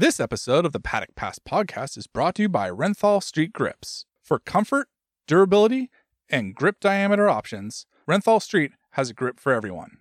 This episode of the Paddock Pass podcast is brought to you by Renthal Street Grips. For comfort, durability, and grip diameter options, Renthal Street has a grip for everyone.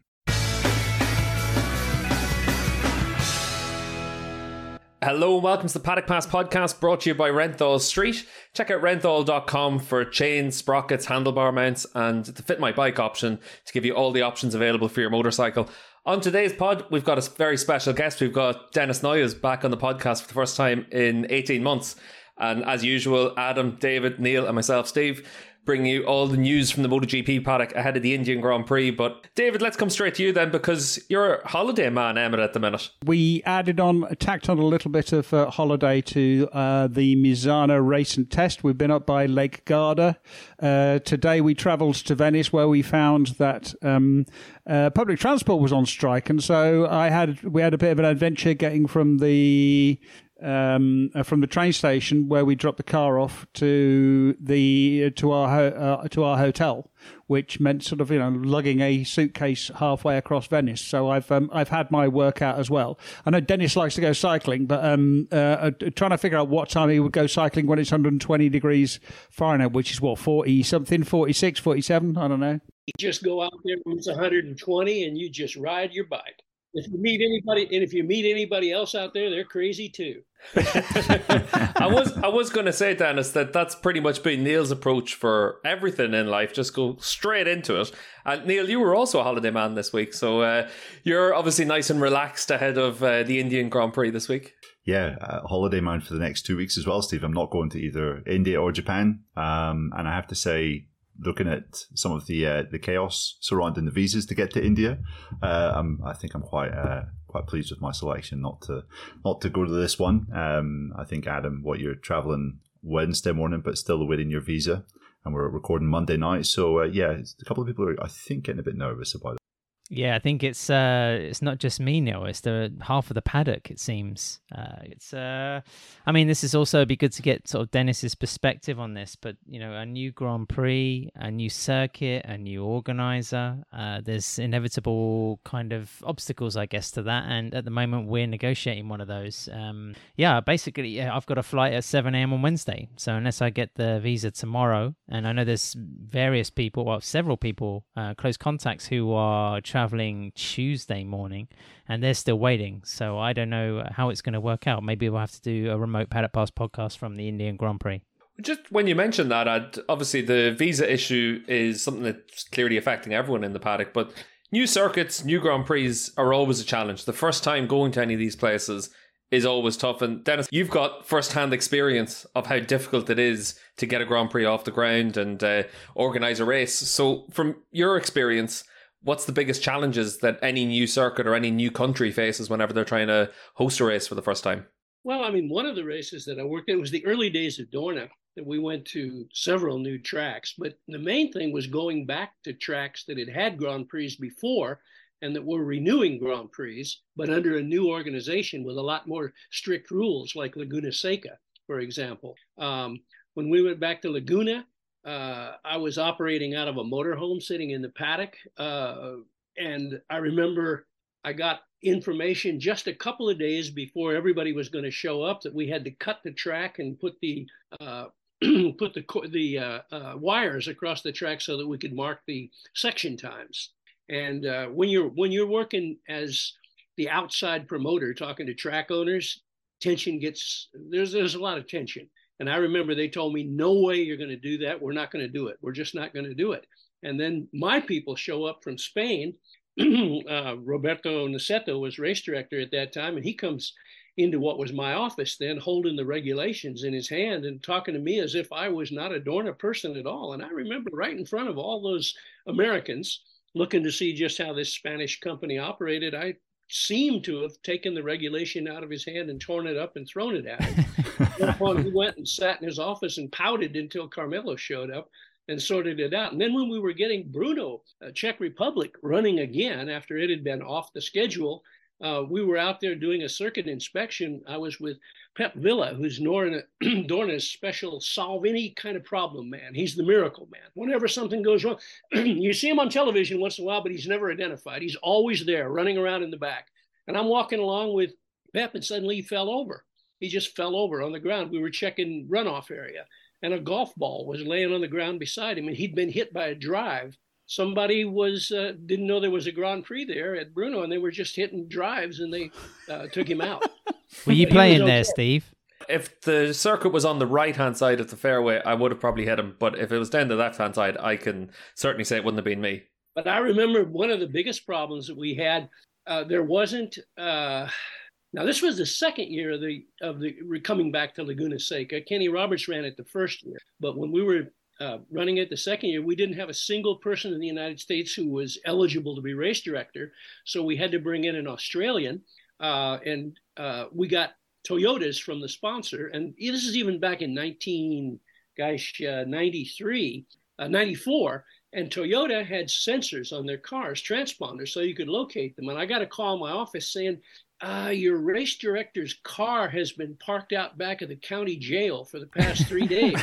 Hello and welcome to the Paddock Pass podcast brought to you by Renthal Street. Check out renthal.com for chains, sprockets, handlebar mounts, and the Fit My Bike option to give you all the options available for your motorcycle. On today's pod, we've got a very special guest. We've got Dennis Noyes back on the podcast for the first time in 18 months. And as usual, Adam, David, Neil, and myself, Steve, bring you all the news from the MotoGP paddock ahead of the Indian Grand Prix. But David, let's come straight to you then because you're a holiday man, Emmett, at the minute. We added on, tacked on a little bit of uh, holiday to uh, the Misano race and test. We've been up by Lake Garda. Uh, today we travelled to Venice where we found that um, uh, public transport was on strike, and so I had we had a bit of an adventure getting from the um, uh, from the train station where we dropped the car off to the to our ho- uh, to our hotel, which meant sort of you know lugging a suitcase halfway across Venice. So I've um, I've had my workout as well. I know Dennis likes to go cycling, but um, uh, uh, trying to figure out what time he would go cycling when it's 120 degrees Fahrenheit, which is what 40 something, 46, 47, I don't know. You just go out there when it's 120 and you just ride your bike. If you meet anybody, and if you meet anybody else out there, they're crazy too. I was I was going to say, Dennis, that that's pretty much been Neil's approach for everything in life. Just go straight into it. And Neil, you were also a holiday man this week, so uh, you're obviously nice and relaxed ahead of uh, the Indian Grand Prix this week. Yeah, uh, holiday man for the next two weeks as well, Steve. I'm not going to either India or Japan, um, and I have to say, looking at some of the uh, the chaos surrounding the visas to get to India, uh, i think I'm quite uh, quite pleased with my selection not to not to go to this one. Um, I think Adam, what you're traveling Wednesday morning, but still awaiting your visa, and we're recording Monday night. So uh, yeah, a couple of people are I think getting a bit nervous about. Yeah, I think it's uh, it's not just me now. It's the half of the paddock. It seems. Uh, it's. Uh, I mean, this is also be good to get sort of Dennis's perspective on this. But you know, a new Grand Prix, a new circuit, a new organizer. Uh, there's inevitable kind of obstacles, I guess, to that. And at the moment, we're negotiating one of those. Um, yeah, basically, yeah, I've got a flight at 7 a.m. on Wednesday. So unless I get the visa tomorrow, and I know there's various people, well, several people, uh, close contacts who are. Traveling Tuesday morning, and they're still waiting. So I don't know how it's going to work out. Maybe we'll have to do a remote Paddock Pass podcast from the Indian Grand Prix. Just when you mentioned that, I'd, obviously the visa issue is something that's clearly affecting everyone in the paddock, but new circuits, new Grand Prix are always a challenge. The first time going to any of these places is always tough. And Dennis, you've got first-hand experience of how difficult it is to get a Grand Prix off the ground and uh, organize a race. So, from your experience, what's the biggest challenges that any new circuit or any new country faces whenever they're trying to host a race for the first time? Well, I mean, one of the races that I worked in was the early days of Dorna that we went to several new tracks. But the main thing was going back to tracks that had had Grand Prix before and that were renewing Grand Prix, but under a new organization with a lot more strict rules, like Laguna Seca, for example. Um, when we went back to Laguna, uh, I was operating out of a motorhome sitting in the paddock. Uh, and I remember I got information just a couple of days before everybody was going to show up that we had to cut the track and put the uh, put the the uh, uh, wires across the track so that we could mark the section times. And uh, when you're when you're working as the outside promoter talking to track owners, tension gets there's there's a lot of tension. And I remember they told me, no way you're going to do that. We're not going to do it. We're just not going to do it. And then my people show up from Spain. uh, Roberto Niceto was race director at that time, and he comes into what was my office then, holding the regulations in his hand and talking to me as if I was not a Dorna person at all. And I remember right in front of all those Americans looking to see just how this Spanish company operated, I seemed to have taken the regulation out of his hand and torn it up and thrown it at him. He went and sat in his office and pouted until Carmelo showed up and sorted it out. And then when we were getting Brno, uh, Czech Republic, running again after it had been off the schedule, uh, we were out there doing a circuit inspection. I was with Pep Villa, who's Dorna's special solve any kind of problem man. He's the miracle man. Whenever something goes wrong, you see him on television once in a while, but he's never identified. He's always there, running around in the back. And I'm walking along with Pep, and suddenly he fell over. he just fell over on the ground. We were checking runoff area, and a golf ball was laying on the ground beside him, and he'd been hit by a drive. Somebody was uh, didn't know there was a Grand Prix there at Brno, and they were just hitting drives, and they uh, took him out. Were you playing there, Steve? If the circuit was on the right hand side of the fairway, I would have probably hit him. But if it was down the left hand side, I can certainly say it wouldn't have been me. But I remember one of the biggest problems that we had. Uh, there wasn't. Uh, now this was the second year of the of the coming back to Laguna Seca. Kenny Roberts ran it the first year, but when we were uh, running it the second year, we didn't have a single person in the United States who was eligible to be race director. So we had to bring in an Australian, uh, and uh, we got Toyotas from the sponsor. And this is even back in 19, gosh, uh, 93, uh, 94. And Toyota had sensors on their cars, transponders, so you could locate them. And I got a call in my office saying, uh, your race director's car has been parked out back of the county jail for the past three days.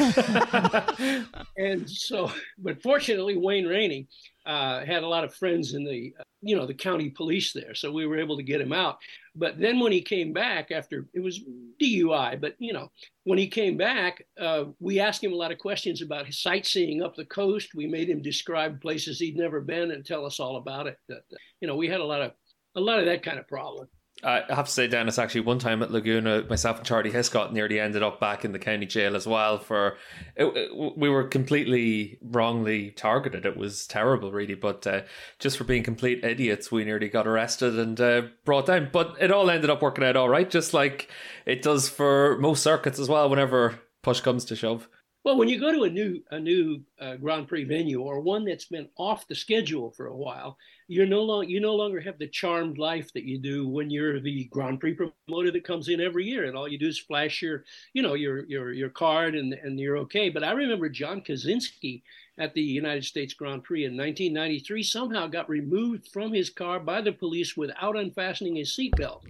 and so, but fortunately, Wayne Rainey uh, had a lot of friends in the, you know, the county police there. So we were able to get him out. But then when he came back after it was DUI, but, you know, when he came back, uh, we asked him a lot of questions about his sightseeing up the coast. We made him describe places he'd never been and tell us all about it. That, you know, we had a lot of, a lot of that kind of problem. I have to say, Dennis, actually, one time at Laguna, myself and Charlie Hiscott nearly ended up back in the county jail as well. For it, it, we were completely wrongly targeted. It was terrible, really. But uh, just for being complete idiots, we nearly got arrested and uh, brought down. But it all ended up working out all right, just like it does for most circuits as well. Whenever push comes to shove. Well, when you go to a new a new uh, Grand Prix venue or one that's been off the schedule for a while, you're no longer you no longer have the charmed life that you do when you're the Grand Prix promoter that comes in every year and all you do is flash your you know your your your card and and you're okay. But I remember John Kocinski at the United States Grand Prix in 1993 somehow got removed from his car by the police without unfastening his seatbelt,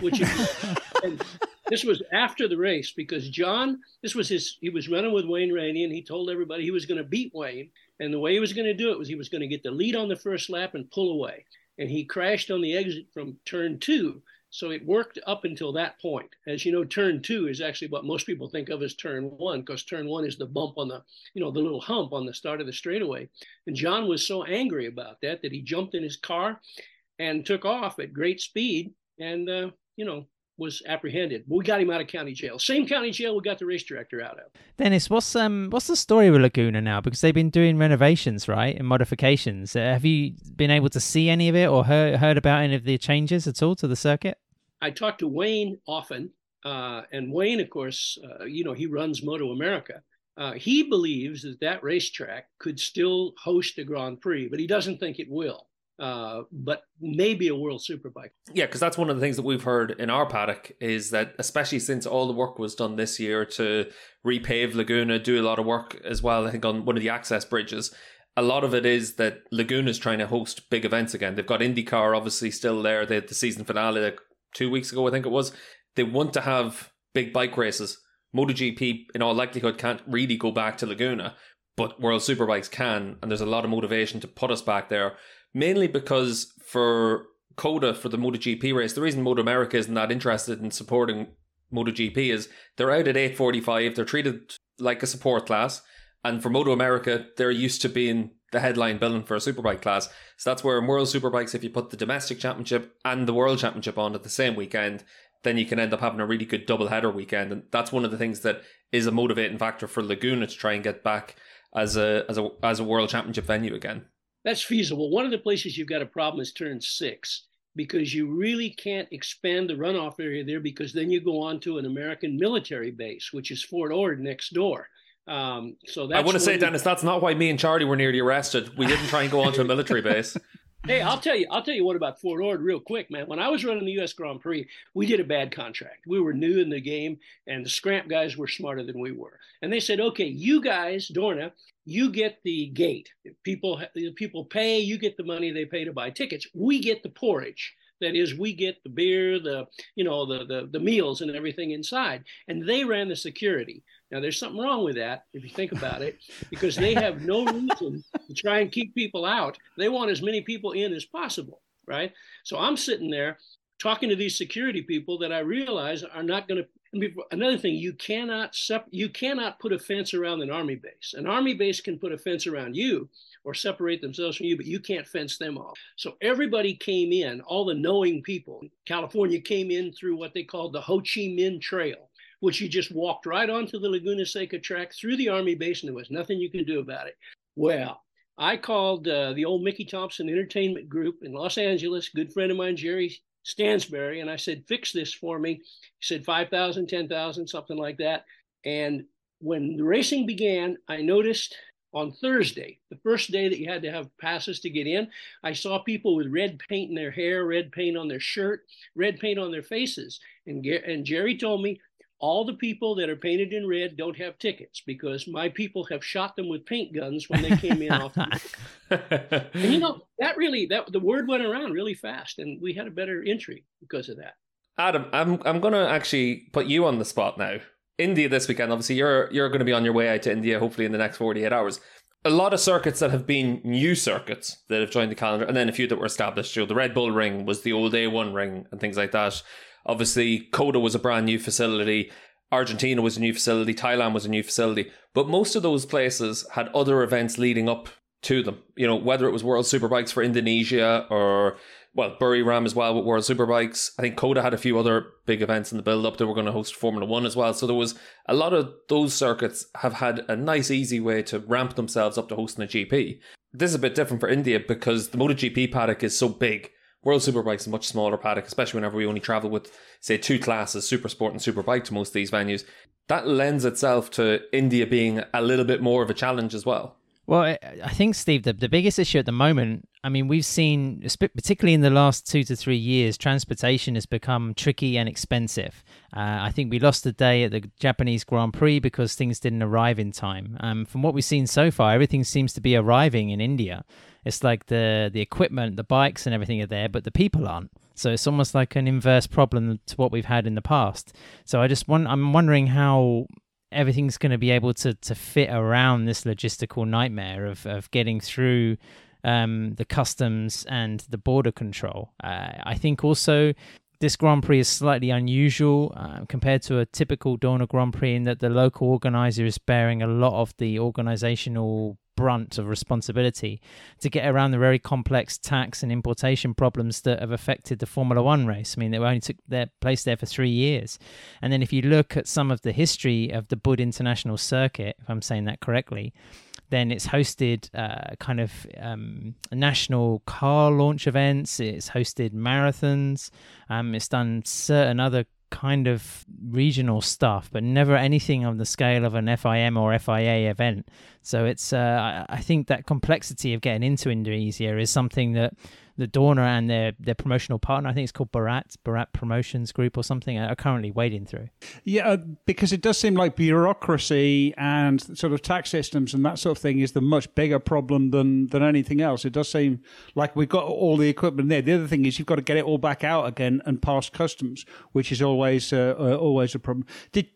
which is, and, this was after the race because John, this was his, he was running with Wayne Rainey and he told everybody he was going to beat Wayne. And the way he was going to do it was he was going to get the lead on the first lap and pull away. And he crashed on the exit from turn two. So it worked up until that point. As you know, turn two is actually what most people think of as turn one, because turn one is the bump on the, you know, the little hump on the start of the straightaway. And John was so angry about that that he jumped in his car and took off at great speed. And, uh, you know, was apprehended. We got him out of county jail. Same county jail we got the race director out of. Dennis, what's um what's the story with Laguna now? Because they've been doing renovations, right, and modifications. Uh, have you been able to see any of it or heard heard about any of the changes at all to the circuit? I talk to Wayne often, uh, and Wayne, of course, uh, you know he runs Moto America. Uh, he believes that that racetrack could still host a Grand Prix, but he doesn't think it will uh, but maybe a world superbike. Yeah, because that's one of the things that we've heard in our paddock is that, especially since all the work was done this year to repave Laguna, do a lot of work as well, I think, on one of the access bridges. A lot of it is that Laguna is trying to host big events again. They've got IndyCar obviously still there. They had the season finale like two weeks ago, I think it was. They want to have big bike races. MotoGP, in all likelihood, can't really go back to Laguna, but World Superbikes can, and there's a lot of motivation to put us back there mainly because for COTA for the MotoGP race, the reason Moto America isn't that interested in supporting MotoGP is they're out at 8:45. They're treated like a support class, and for Moto America, they're used to being the headline billing for a superbike class. So that's where in World Superbikes, if you put the domestic championship and the World Championship on at the same weekend, then you can end up having a really good double header weekend, and that's one of the things that is a motivating factor for Laguna to try and get back as a as a as a World Championship venue again. That's feasible. One of the places you've got a problem is turn six because you really can't expand the runoff area there because then you go on to an American military base, which is Fort Ord next door. Um, so I want to say, Dennis, that's not why me and Charlie were nearly arrested. We didn't try and go onto a military base. Hey, I'll tell you, I'll tell you what about Fort Ord real quick, man. When I was running the U.S. Grand Prix, we did a bad contract. We were new in the game, and the SCRAMP guys were smarter than we were. And they said, "Okay, you guys, Dorna, you get the gate. People people pay. You get the money they pay to buy tickets. We get the porridge. That is, we get the beer, the you know the the, the meals and everything inside. And they ran the security. Now, there's something wrong with that if you think about it, because they have no reason to try and keep people out. They want as many people in as possible, right? So I'm sitting there talking to these security people that I realize are not going to. Another thing, you cannot sep- you cannot put a fence around an army base. An army base can put a fence around you or separate themselves from you, but you can't fence them off. So everybody came in, all the knowing people. California came in through what they called the Ho Chi Minh Trail, which he just walked right onto the Laguna Seca track through the army base, and there was nothing you could do about it. Well, I called uh, the old Mickey Thompson Entertainment Group in Los Angeles, good friend of mine, Jerry Stansberry, and I said, fix this for me. He said 5,000, 10,000, something like that. And when the racing began, I noticed on Thursday, the first day that you had to have passes to get in, I saw people with red paint in their hair, red paint on their shirt, red paint on their faces. And, and Jerry told me all the people that are painted in red don't have tickets because my people have shot them with paint guns when they came in off. The- and you know that really that the word went around really fast, and we had a better entry because of that. Adam, I'm I'm gonna actually put you on the spot now. India this weekend. Obviously, you're you're going to be on your way out to India. Hopefully, in the next 48 hours. A lot of circuits that have been new circuits that have joined the calendar, and then a few that were established. You know, the Red Bull Ring was the old A1 ring, and things like that. Obviously, COTA was a brand new facility. Argentina was a new facility. Thailand was a new facility. But most of those places had other events leading up to them. You know, whether it was World Superbikes for Indonesia or, well, Buriram as well with World Superbikes. I think COTA had a few other big events in the build up. that were going to host Formula One as well. So there was a lot of those circuits have had a nice, easy way to ramp themselves up to hosting a GP. This is a bit different for India because the MotoGP paddock is so big World Superbike is a much smaller paddock, especially whenever we only travel with, say, two classes, Super Sport and Superbike, to most of these venues. That lends itself to India being a little bit more of a challenge as well. Well, I think, Steve, the, the biggest issue at the moment, I mean, we've seen, particularly in the last two to three years, transportation has become tricky and expensive. Uh, I think we lost a day at the Japanese Grand Prix because things didn't arrive in time. Um, from what we've seen so far, everything seems to be arriving in India. It's like the the equipment, the bikes, and everything are there, but the people aren't. So it's almost like an inverse problem to what we've had in the past. So I just want I'm wondering how everything's going to be able to to fit around this logistical nightmare of of getting through um, the customs and the border control. Uh, I think also this Grand Prix is slightly unusual uh, compared to a typical Dorna Grand Prix in that the local organizer is bearing a lot of the organizational brunt of responsibility to get around the very complex tax and importation problems that have affected the Formula One race. I mean, they only took their place there for three years. And then if you look at some of the history of the Buddh International Circuit, if I'm saying that correctly, then it's hosted uh, kind of um, national car launch events. It's hosted marathons. Um, it's done certain other kind of regional stuff, but never anything on the scale of an FIM or FIA event. So it's uh, I think that complexity of getting into Indonesia is something that the Dorna and their their promotional partner, I think it's called Barat Bharat Promotions Group or something, are currently wading through. Yeah, uh, because it does seem like bureaucracy and sort of tax systems and that sort of thing is the much bigger problem than than anything else. It does seem like we've got all the equipment there. The other thing is you've got to get it all back out again and past customs, which is always uh, uh, always a problem. Did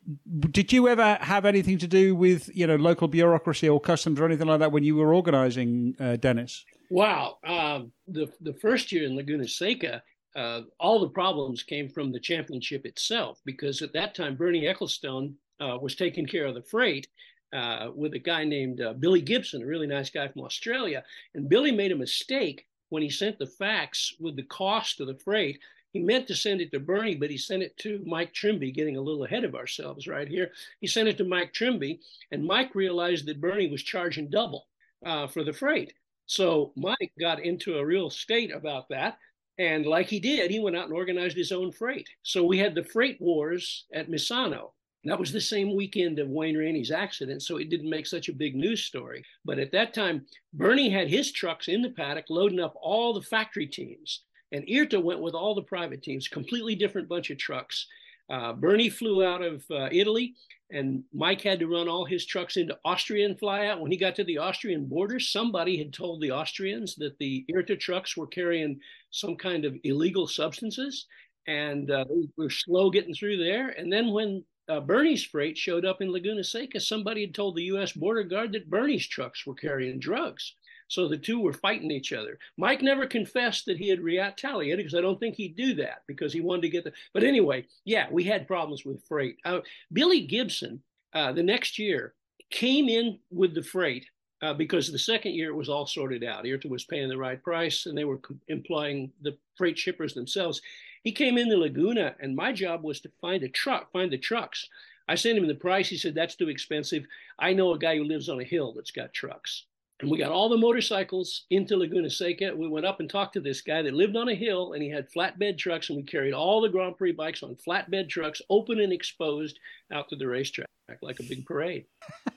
did you ever have anything to do with you know local bureaucracy or customs or anything like that when you were organising, uh, Dennis? Wow. Um, the, the first year in Laguna Seca, uh, all the problems came from the championship itself, because at that time, Bernie Ecclestone uh, was taking care of the freight uh, with a guy named uh, Billy Gibson, a really nice guy from Australia. And Billy made a mistake when he sent the fax with the cost of the freight. He meant to send it to Bernie, but he sent it to Mike Trimby, getting a little ahead of ourselves right here. He sent it to Mike Trimby, and Mike realized that Bernie was charging double uh, for the freight. So Mike got into a real state about that. And like he did, he went out and organized his own freight. So we had the freight wars at Misano. That was the same weekend of Wayne Rainey's accident, so it didn't make such a big news story. But at that time, Bernie had his trucks in the paddock loading up all the factory teams. And IRTA went with all the private teams, completely different bunch of trucks. Uh, Bernie flew out of uh, Italy, and Mike had to run all his trucks into Austria and fly out. When he got to the Austrian border, somebody had told the Austrians that the IRTA trucks were carrying some kind of illegal substances, and uh, we were slow getting through there. And then when uh, Bernie's freight showed up in Laguna Seca, somebody had told the U.S. border guard that Bernie's trucks were carrying drugs. So the two were fighting each other. Mike never confessed that he had retaliated because I don't think he'd do that because he wanted to get the. But anyway, yeah, we had problems with freight. Uh, Billy Gibson, uh, the next year, came in with the freight uh, because the second year it was all sorted out. IRTA was paying the right price and they were employing the freight shippers themselves. He came in the Laguna and my job was to find a truck, find the trucks. I sent him the price. He said, That's too expensive. I know a guy who lives on a hill that's got trucks. And we got all the motorcycles into Laguna Seca. We went up and talked to this guy that lived on a hill and he had flatbed trucks. And we carried all the Grand Prix bikes on flatbed trucks, open and exposed, out to the racetrack like a big parade.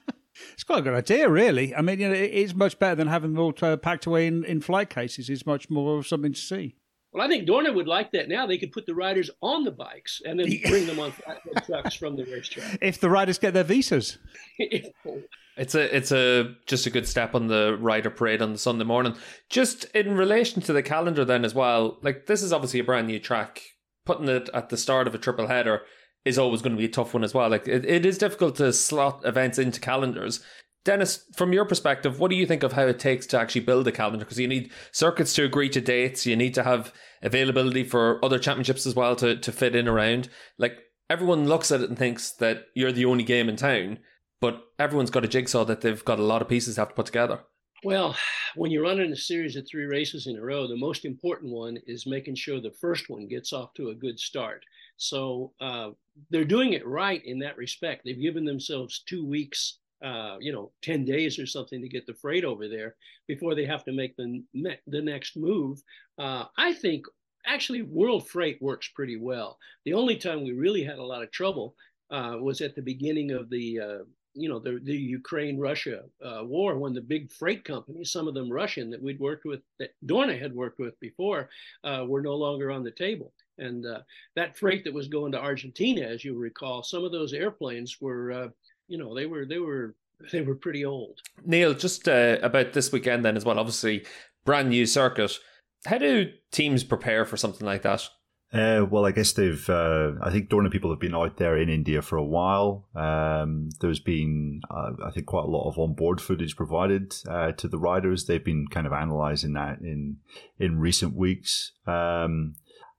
It's quite a good idea, really. I mean, you know, it's much better than having them all uh, packed away in, in flight cases. It's much more of something to see. Well, I think Dorna would like that now. They could put the riders on the bikes and then bring them on flatbed trucks from the racetrack. If the riders get their visas. it's a it's a just a good step on the rider parade on the Sunday morning. Just in relation to the calendar then as well, like this is obviously a brand new track. Putting it at the start of a triple header is always going to be a tough one as well. Like it, it is difficult to slot events into calendars. Dennis, from your perspective, what do you think of how it takes to actually build a calendar? Because you need circuits to agree to dates, you need to have availability for other championships as well to, to fit in around. Like everyone looks at it and thinks that you're the only game in town, but everyone's got a jigsaw that they've got a lot of pieces to have to put together. Well, when you're running a series of three races in a row, the most important one is making sure the first one gets off to a good start. So uh, they're doing it right in that respect. They've given themselves two weeks, uh, you know, 10 days or something to get the freight over there before they have to make the, ne- the next move. Uh, I think actually World Freight works pretty well. The only time we really had a lot of trouble uh, was at the beginning of the uh, you know the the Ukraine Russia uh, war when the big freight companies, some of them Russian that we'd worked with, that Dorna had worked with before, uh, were no longer on the table. And uh, that freight that was going to Argentina, as you recall, some of those airplanes were, uh, you know, they were they were they were pretty old. Neil, just about this weekend then as well. Obviously, brand new circuit. How do teams prepare for something like that? Uh, well, I guess they've. Uh, I think Dorna people have been out there in India for a while. Um, there's been, uh, I think, quite a lot of onboard footage provided uh, to the riders. They've been kind of analysing that in in recent weeks. Um,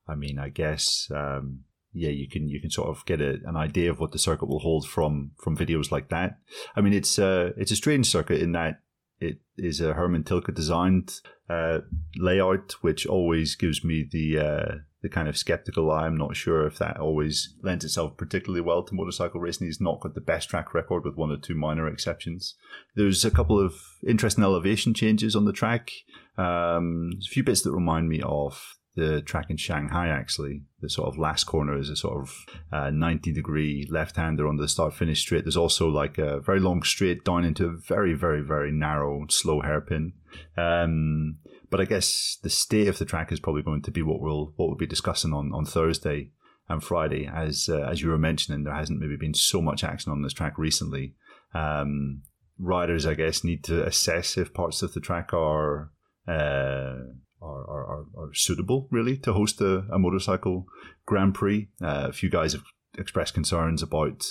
I mean, I guess, um, yeah, you can you can sort of get a, an idea of what the circuit will hold from from videos like that. I mean, it's uh, it's a strange circuit in that it is a Hermann Tilke designed uh, layout, which always gives me the uh, the kind of skeptical eye. I'm not sure if that always lends itself particularly well to motorcycle racing. He's not got the best track record, with one or two minor exceptions. There's a couple of interesting elevation changes on the track. Um, a few bits that remind me of the track in Shanghai, actually. The sort of last corner is a sort of uh, 90 degree left hander on the start finish straight. There's also like a very long straight down into a very, very, very narrow, slow hairpin. Um, but I guess the state of the track is probably going to be what we'll what we'll be discussing on, on Thursday and Friday. As uh, as you were mentioning, there hasn't maybe been so much action on this track recently. Um, riders, I guess, need to assess if parts of the track are uh, are, are, are, suitable really to host a, a motorcycle Grand Prix. Uh, a few guys have expressed concerns about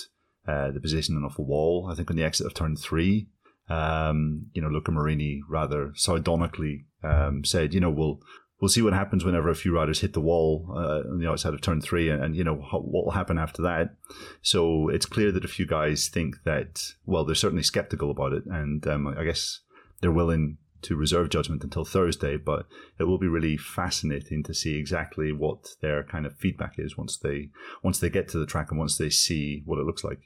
uh, the positioning of the wall. I think on the exit of turn three, um, you know, Luca Marini rather sardonically um, said, you know, we'll we'll see what happens whenever a few riders hit the wall uh, on the outside of turn three, and, and you know what will happen after that. So it's clear that a few guys think that, well, they're certainly skeptical about it, and um, I guess they're willing to reserve judgment until Thursday, but it will be really fascinating to see exactly what their kind of feedback is once they once they get to the track and once they see what it looks like.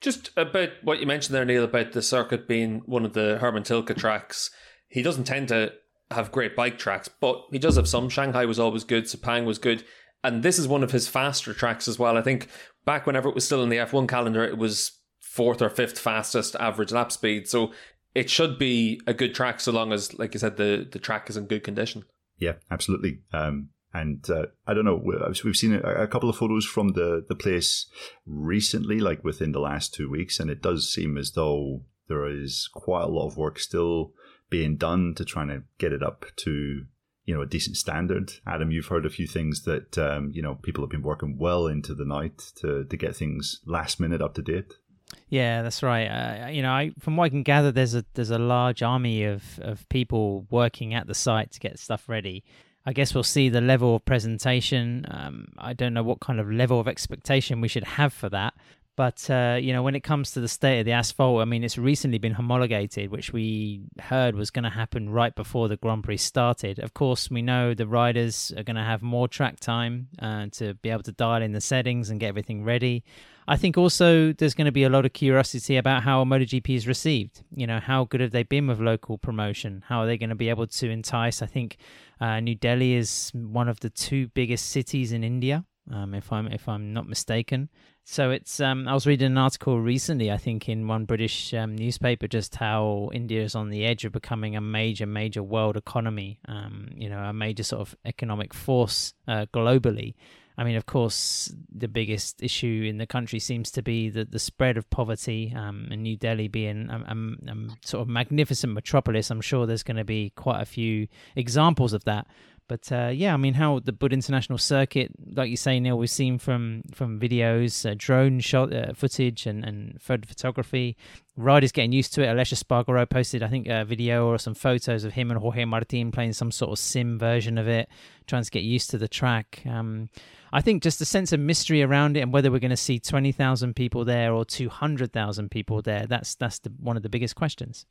Just about what you mentioned there, Neil, about the circuit being one of the Hermann Tilke tracks. He doesn't tend to have great bike tracks, but he does have some. Shanghai was always good, Sepang was good, and this is one of his faster tracks as well. I think back whenever it was still in the F1 calendar, it was fourth or fifth fastest average lap speed. So it should be a good track so long as, like you said, the, the track is in good condition. Yeah, absolutely. Um, and uh, I don't know, we've seen a, couple of photos from the, the place recently, like within the last two weeks, and it does seem as though there is quite a lot of work still being done to try to get it up to you know a decent standard. Adam, you've heard a few things that um, you know people have been working well into the night to to get things last minute up to date. Yeah, that's right. Uh, you know, I, from what I can gather, there's a there's a large army of, of people working at the site to get stuff ready. I guess we'll see the level of presentation. Um, I don't know what kind of level of expectation we should have for that. But uh, you know, when it comes to the state of the asphalt, I mean, it's recently been homologated, which we heard was going to happen right before the Grand Prix started. Of course, we know the riders are going to have more track time uh, to be able to dial in the settings and get everything ready. I think also there's going to be a lot of curiosity about how MotoGP is received. You know, how good have they been with local promotion? How are they going to be able to entice? I think uh, New Delhi is one of the two biggest cities in India, um, if I'm if I'm not mistaken. So it's um, I was reading an article recently, I think, in one British um, newspaper, just how India is on the edge of becoming a major, major world economy. Um, you know, a major sort of economic force uh, globally. I mean, of course, the biggest issue in the country seems to be the, the spread of poverty. Um, and New Delhi being a, a, a sort of magnificent metropolis, I'm sure there's going to be quite a few examples of that. But uh, yeah, I mean, how the Buddh International Circuit, like you say, Neil, we've seen from from videos, uh, drone shot uh, footage, and and photo photography. Riders getting used to it. Aleix Espargaro posted, I think, a video or some photos of him and Jorge Martin playing some sort of sim version of it, trying to get used to the track. Um, I think just a sense of mystery around it, and whether we're going to see twenty thousand people there or two hundred thousand people there. That's that's the, one of the biggest questions.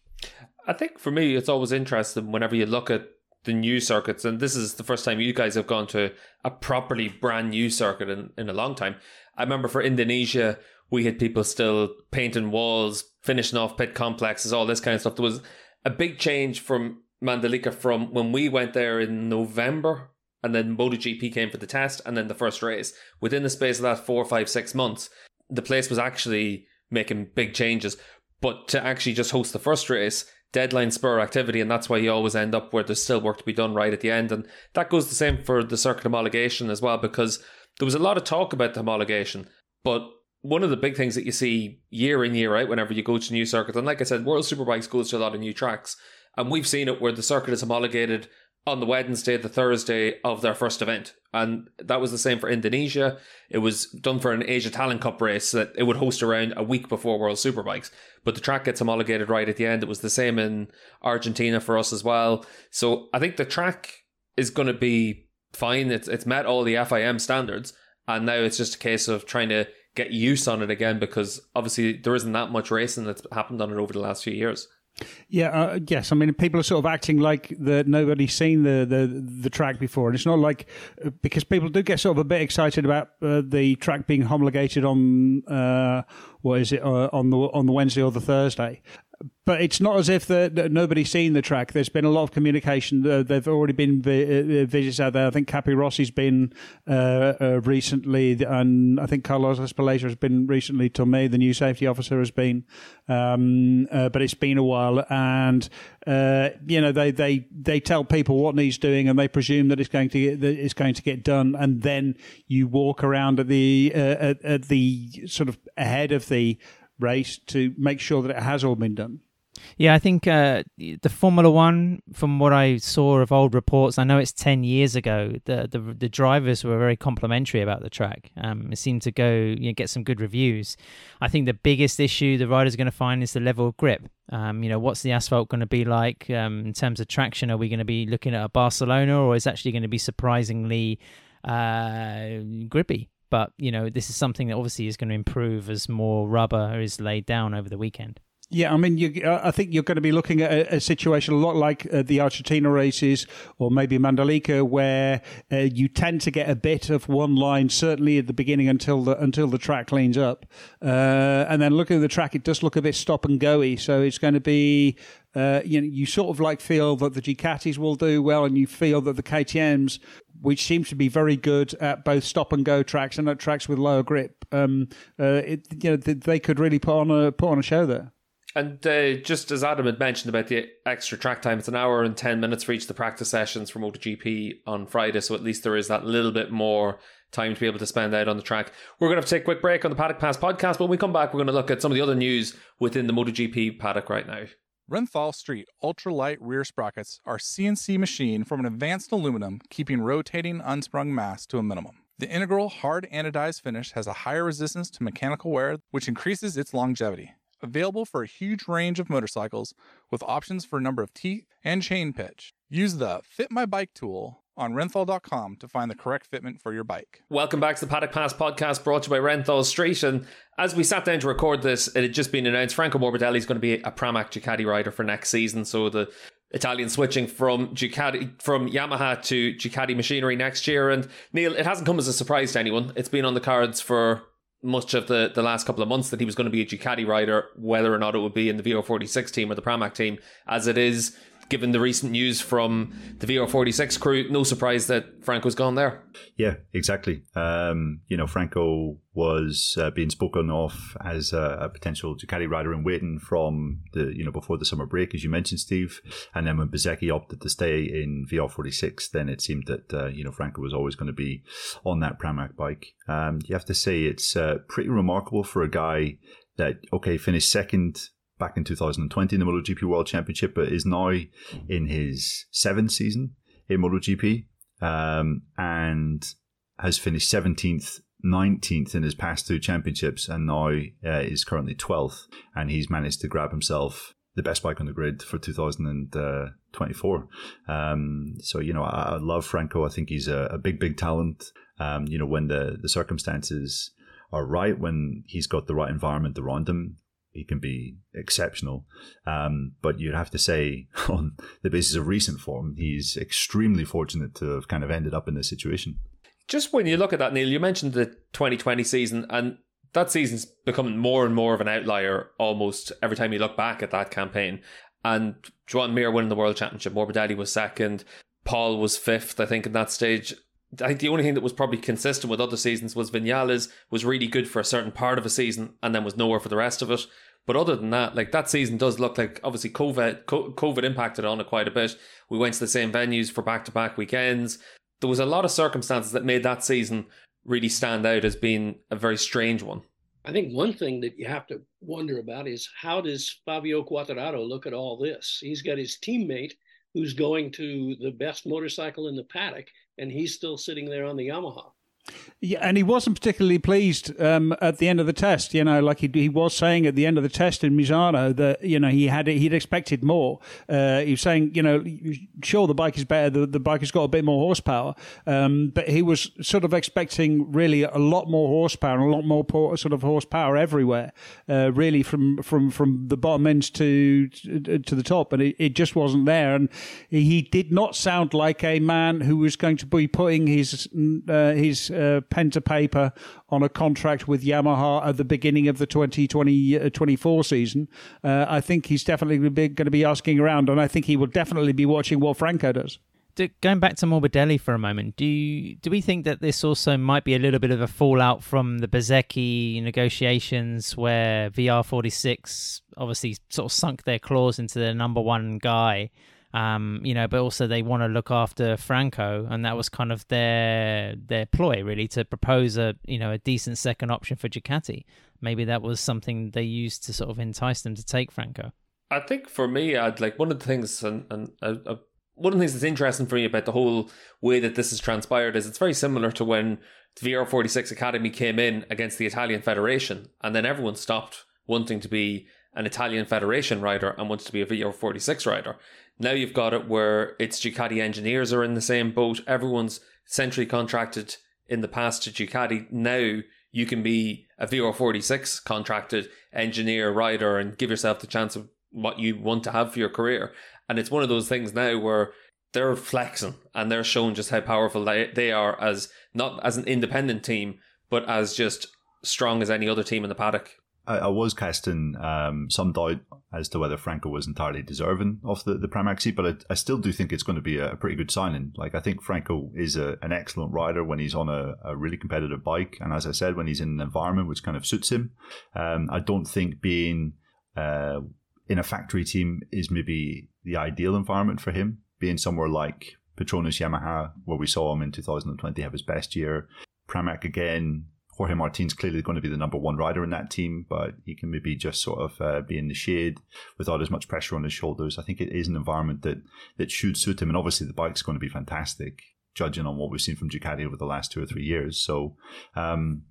I think for me, it's always interesting whenever you look at the new circuits, and this is the first time you guys have gone to a properly brand new circuit in, in a long time. I remember for Indonesia, we had people still painting walls, finishing off pit complexes, all this kind of stuff. There was a big change from Mandalika from when we went there in November, and then MotoGP came for the test, and then the first race. Within the space of that four, five, six months, the place was actually making big changes. But to actually just host the first race, deadline spur activity, and that's why you always end up where there's still work to be done right at the end. And that goes the same for the circuit homologation as well, because there was a lot of talk about the homologation, but one of the big things that you see year in year out whenever you go to new circuits, and like I said, World Superbikes goes to a lot of new tracks, and we've seen it where the circuit is homologated on the Wednesday, the Thursday of their first event. And that was the same for Indonesia. It was done for an Asia Talent Cup race that it would host around a week before World Superbikes. But the track gets homologated right at the end. It was the same in Argentina for us as well. So I think the track is going to be fine. It's, it's met all the FIM standards. And now it's just a case of trying to get use on it again because obviously there isn't that much racing that's happened on it over the last few years. Yeah, uh, yes. I mean, people are sort of acting like that nobody's seen the, the the track before, and it's not like uh, because people do get sort of a bit excited about uh, the track being homologated on uh, what is it uh, on the on the Wednesday or the Thursday but it's not as if the, nobody's seen the track. There's been a lot of communication. Uh, there've already been vi- uh, visits out there. I think Capirossi's been uh, uh, recently, and I think Carlos Ezpeleta has been recently. Tomé, the new safety officer, has been. Um, uh, but it's been a while, and uh, you know they, they they tell people what needs doing, and they presume that it's going to get that it's going to get done, and then you walk around at the at, at the sort of ahead of the race to make sure that it has all been done. Yeah, I think uh, the Formula One, from what I saw of old reports, I know it's ten years ago. The the, the drivers were very complimentary about the track. Um, it seemed to go you know, get some good reviews. I think the biggest issue the riders are going to find is the level of grip. Um, you know, what's the asphalt going to be like um, in terms of traction? Are we going to be looking at a Barcelona, or is actually going to be surprisingly uh, grippy? But you know, this is something that obviously is going to improve as more rubber is laid down over the weekend. Yeah, I mean, you, I think you're going to be looking at a, a situation a lot like uh, the Argentina races or maybe Mandalika, where uh, you tend to get a bit of one line, certainly at the beginning until the until the track cleans up, uh, and then looking at the track, it does look a bit stop and goey. So it's going to be uh, you know, you sort of like feel that the Ducatis will do well, and you feel that the KTM's, which seems to be very good at both stop and go tracks and at tracks with lower grip, um, uh, it, you know, they could really put on a put on a show there. And uh, just as Adam had mentioned about the extra track time, it's an hour and 10 minutes for each of the practice sessions for MotoGP on Friday. So at least there is that little bit more time to be able to spend out on the track. We're going to to take a quick break on the Paddock Pass podcast. But when we come back, we're going to look at some of the other news within the MotoGP paddock right now. Renthal Street ultralight rear sprockets are CNC machined from an advanced aluminum, keeping rotating unsprung mass to a minimum. The integral hard anodized finish has a higher resistance to mechanical wear, which increases its longevity. Available for a huge range of motorcycles with options for number of teeth and chain pitch. Use the Fit My Bike tool on renthal.com to find the correct fitment for your bike. Welcome back to the Paddock Pass podcast brought to you by Renthal Street. And as we sat down to record this, it had just been announced Franco Morbidelli is going to be a Pramac Ducati rider for next season. So the Italian switching from Ducati from Yamaha to Ducati machinery next year. And Neil, it hasn't come as a surprise to anyone. It's been on the cards for much of the, the last couple of months that he was going to be a Ducati rider, whether or not it would be in the VR46 team or the Pramac team, as it is given the recent news from the VR46 crew, no surprise that Franco's gone there. Yeah, exactly. Um, you know, Franco was uh, being spoken of as a, a, potential Ducati rider in waiting from the, you know, before the summer break, as you mentioned, Steve. And then when Bezzecchi opted to stay in VR46, then it seemed that, uh, you know, Franco was always going to be on that Pramac bike. Um, you have to say it's uh, pretty remarkable for a guy that, okay, finished second back in 2020 in the MotoGP World Championship, but is now in his seventh season in MotoGP um, and has finished 17th, 19th in his past two championships and now uh, is currently 12th. And he's managed to grab himself the best bike on the grid for 2024. Um, so, you know, I, I, love Franco. I think he's a, a big, big talent. Um, you know, when the, the circumstances are right, when he's got the right environment around him, he can be exceptional. Um, but you'd have to say, on the basis of recent form, he's extremely fortunate to have kind of ended up in this situation. Just when you look at that, Neil, you mentioned the 2020 season, and that season's becoming more and more of an outlier almost every time you look back at that campaign. And Joan Mir winning the World Championship, Morbidelli was second, Pol was fifth, I think, in that stage. I think the only thing that was probably consistent with other seasons was Vinales was really good for a certain part of a season and then was nowhere for the rest of it. But other than that, like that season does look like obviously COVID COVID impacted on it quite a bit. We went to the same venues for back to back weekends. There was a lot of circumstances that made that season really stand out as being a very strange one. I think one thing that you have to wonder about is how does Fabio Quartararo look at all this? He's got his teammate who's going to the best motorcycle in the paddock, and he's still sitting there on the Yamaha. Yeah, and he wasn't particularly pleased um, at the end of the test. You know, like he, he was saying at the end of the test in Misano that you know he had he'd expected more. Uh, he was saying, you know, sure the bike is better, the, the bike has got a bit more horsepower, um, but he was sort of expecting really a lot more horsepower and a lot more sort of horsepower everywhere, uh, really from from from the bottom ends to to the top, and it, it just wasn't there. And he did not sound like a man who was going to be putting his uh, his uh, pen to paper on a contract with Yamaha at the beginning of the 2024 uh, season. Uh, I think he's definitely going to be asking around, and I think he will definitely be watching what Franco does. Going back to Morbidelli for a moment, do you, do we think that this also might be a little bit of a fallout from the Bezzecchi negotiations, where VR46 obviously sort of sunk their claws into their number one guy, um, you know, but also they want to look after Franco, and that was kind of their their ploy, really, to propose a you know a decent second option for Ducati. Maybe that was something they used to sort of entice them to take Franco. I think for me, I'd like one of the things, and, and uh, uh, one of the things that's interesting for me about the whole way that this has transpired is it's very similar to when the VR46 Academy came in against the Italian Federation, and then everyone stopped wanting to be an Italian Federation rider and wants to be a VR46 rider. Now you've got it where it's Ducati engineers are in the same boat. Everyone's centrally contracted in the past to Ducati. Now you can be a VR46 contracted engineer, rider, and give yourself the chance of what you want to have for your career. And it's one of those things now where they're flexing and they're showing just how powerful they, they are as not as an independent team, but as just strong as any other team in the paddock. I, I was casting um, some doubt as to whether Franco was entirely deserving of the, the Pramac seat, but I, I, still do think it's going to be a, a pretty good signing. Like, I think Franco is a, an excellent rider when he's on a, a, really competitive bike. And as I said, when he's in an environment which kind of suits him. Um, I don't think being uh, in a factory team is maybe the ideal environment for him. Being somewhere like Petronas Yamaha, where we saw him in 2020 have his best year. Pramac again, Jorge Martin's clearly going to be the number one rider in that team, but he can maybe just sort of uh, be in the shade without as much pressure on his shoulders. I think it is an environment that that should suit him, and obviously the bike's going to be fantastic. judging on what we've seen from Ducati over the last two or three years. So um,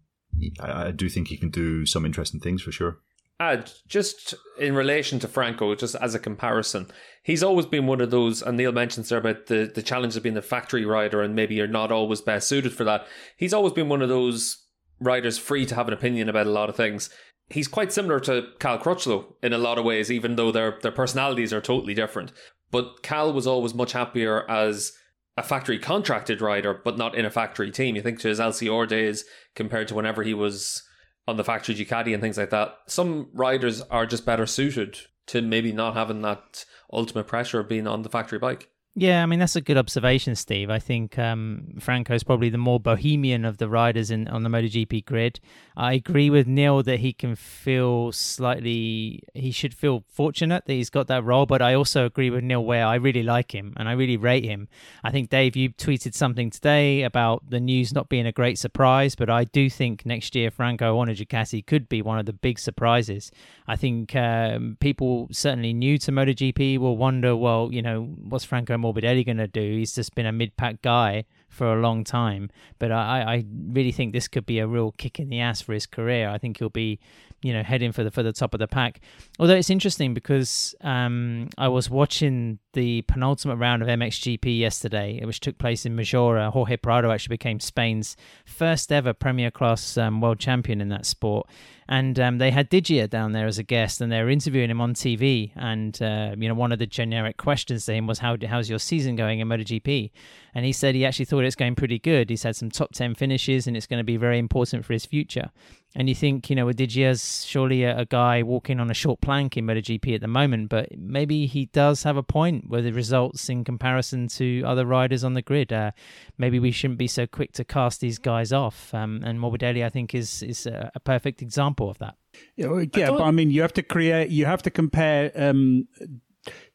I, I do think he can do some interesting things for sure. Uh, just in relation to Franco, just as a comparison, he's always been one of those, and Neil mentions there about the, the challenge of being the factory rider, and maybe you're not always best suited for that. He's always been one of those riders free to have an opinion about a lot of things. He's quite similar to Cal Crutchlow in a lot of ways, even though their their personalities are totally different. But Cal was always much happier as a factory contracted rider, but not in a factory team. You think to his LCR days compared to whenever he was on the factory Ducati and things like that. Some riders are just better suited to maybe not having that ultimate pressure of being on the factory bike. Yeah, I mean that's a good observation, Steve. I think um, Franco is probably the more bohemian of the riders in on the MotoGP grid. I agree with Neil that he can feel slightly. He should feel fortunate that he's got that role, but I also agree with Neil where I really like him and I really rate him. I think Dave, you tweeted something today about the news not being a great surprise, but I do think next year Franco on a Ducati could be one of the big surprises. I think um, people certainly new to MotoGP will wonder, well, you know, what's Franco Morbidelli going to do? He's just been a mid-pack guy for a long time, but I, I really think this could be a real kick in the ass for his career. I think he'll be, you know, heading for the for the top of the pack. Although it's interesting because um, I was watching the penultimate round of MXGP yesterday, which took place in Maggiora. Jorge Prado actually became Spain's first ever Premier Class um, world champion in that sport and um, they had Diggia down there as a guest, and they were interviewing him on TV. And uh, you know, one of the generic questions to him was, "How how's your season going in MotoGP?" And he said he actually thought it's going pretty good. He's had some top ten finishes, and it's going to be very important for his future. And you think, you know, with Diggia's surely a, a, guy walking on a short plank in MotoGP at the moment, but maybe he does have a point with the results in comparison to other riders on the grid. Uh, maybe we shouldn't be so quick to cast these guys off. Um, and Morbidelli, I think, is is a, a perfect example of that. Yeah, yeah I but I mean, you have to create, you have to compare um,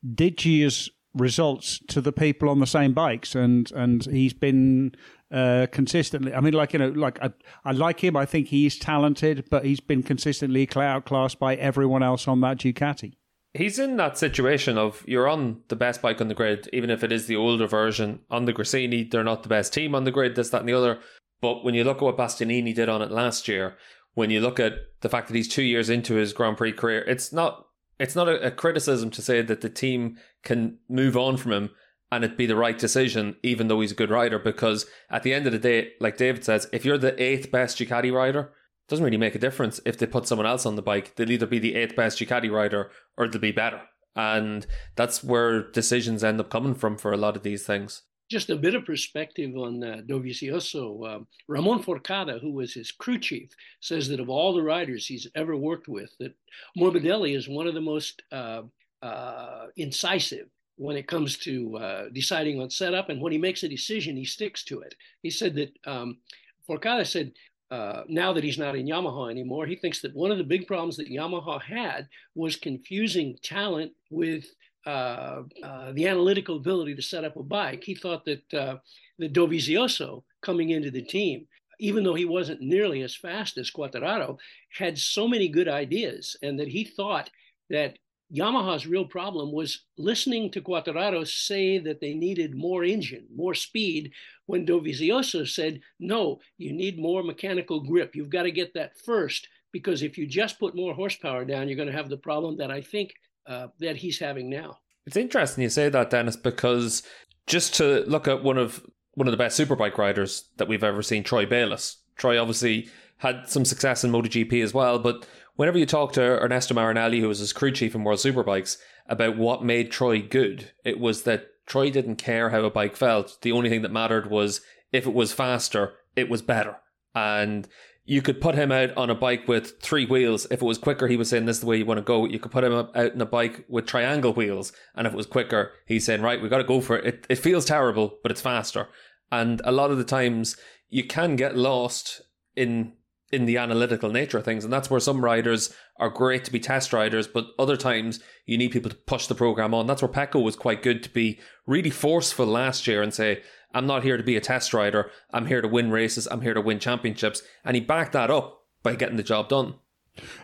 Diggia's results to the people on the same bikes, and and he's been uh, consistently. I mean, like you know, like I, I like him. I think he's talented, but he's been consistently outclassed by everyone else on that Ducati. He's in that situation of you're on the best bike on the grid, even if it is the older version. On the Gresini, they're not the best team on the grid. This, that, and the other. But when you look at what Bastianini did on it last year, when you look at the fact that he's two years into his Grand Prix career, it's not it's not a, a criticism to say that the team can move on from him and it'd be the right decision, even though he's a good rider. Because at the end of the day, like David says, if you're the eighth best Ducati rider, it doesn't really make a difference if they put someone else on the bike. They'll either be the eighth best Ducati rider or they'll be better. And that's where decisions end up coming from for a lot of these things. Just a bit of perspective on uh, Dovizioso. Uh, Ramon Forcada, who was his crew chief, says that of all the riders he's ever worked with, that Morbidelli is one of the most uh, uh incisive when it comes to uh, deciding on setup. And when he makes a decision, he sticks to it. He said that um, Forcada said, uh, now that he's not in Yamaha anymore, he thinks that one of the big problems that Yamaha had was confusing talent with uh, uh, the analytical ability to set up a bike. He thought that uh, the Dovizioso coming into the team, even though he wasn't nearly as fast as Quartararo, had so many good ideas, and that he thought that Yamaha's real problem was listening to Quartararo say that they needed more engine, more speed, when Dovizioso said, no, you need more mechanical grip. You've got to get that first, because if you just put more horsepower down, you're going to have the problem that I think uh, that he's having now. It's interesting you say that, Dennis, because just to look at one of one of the best superbike riders that we've ever seen, Troy Bayliss. Troy obviously had some success in MotoGP as well, but whenever you talk to Ernesto Marinelli, who was his crew chief in World Superbikes, about what made Troy good, it was that Troy didn't care how a bike felt. The only thing that mattered was if it was faster, it was better. And you could put him out on a bike with three wheels. If it was quicker, he was saying this is the way you want to go. You could put him out in a bike with triangle wheels, and if it was quicker, he's saying, right, we got to go for it. it. It feels terrible, but it's faster. And a lot of the times, you can get lost in in the analytical nature of things. And that's where some riders are great to be test riders, but other times you need people to push the program on. That's where Pecco was quite good to be really forceful last year and say, I'm not here to be a test rider. I'm here to win races. I'm here to win championships. And he backed that up by getting the job done.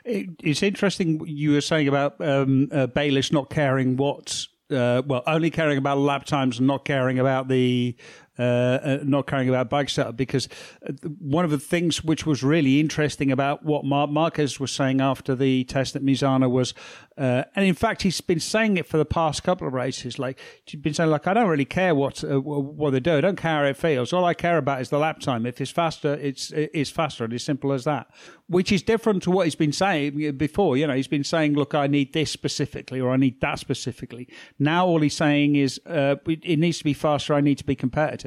It's interesting you were saying about um, uh, not caring what, uh, well, only caring about lap times and not caring about the uh, uh, not caring about bike setup because uh, one of the things which was really interesting about what Mar- Marquez was saying after the test at Misano was, uh, and in fact he's been saying it for the past couple of races. Like he's been saying, like I don't really care what uh, what they do. I don't care how it feels. All I care about is the lap time. If it's faster, it's it's faster. And as simple as that. Which is different to what he's been saying before. You know, he's been saying, look, I need this specifically or I need that specifically. Now all he's saying is uh, it needs to be faster. I need to be competitive.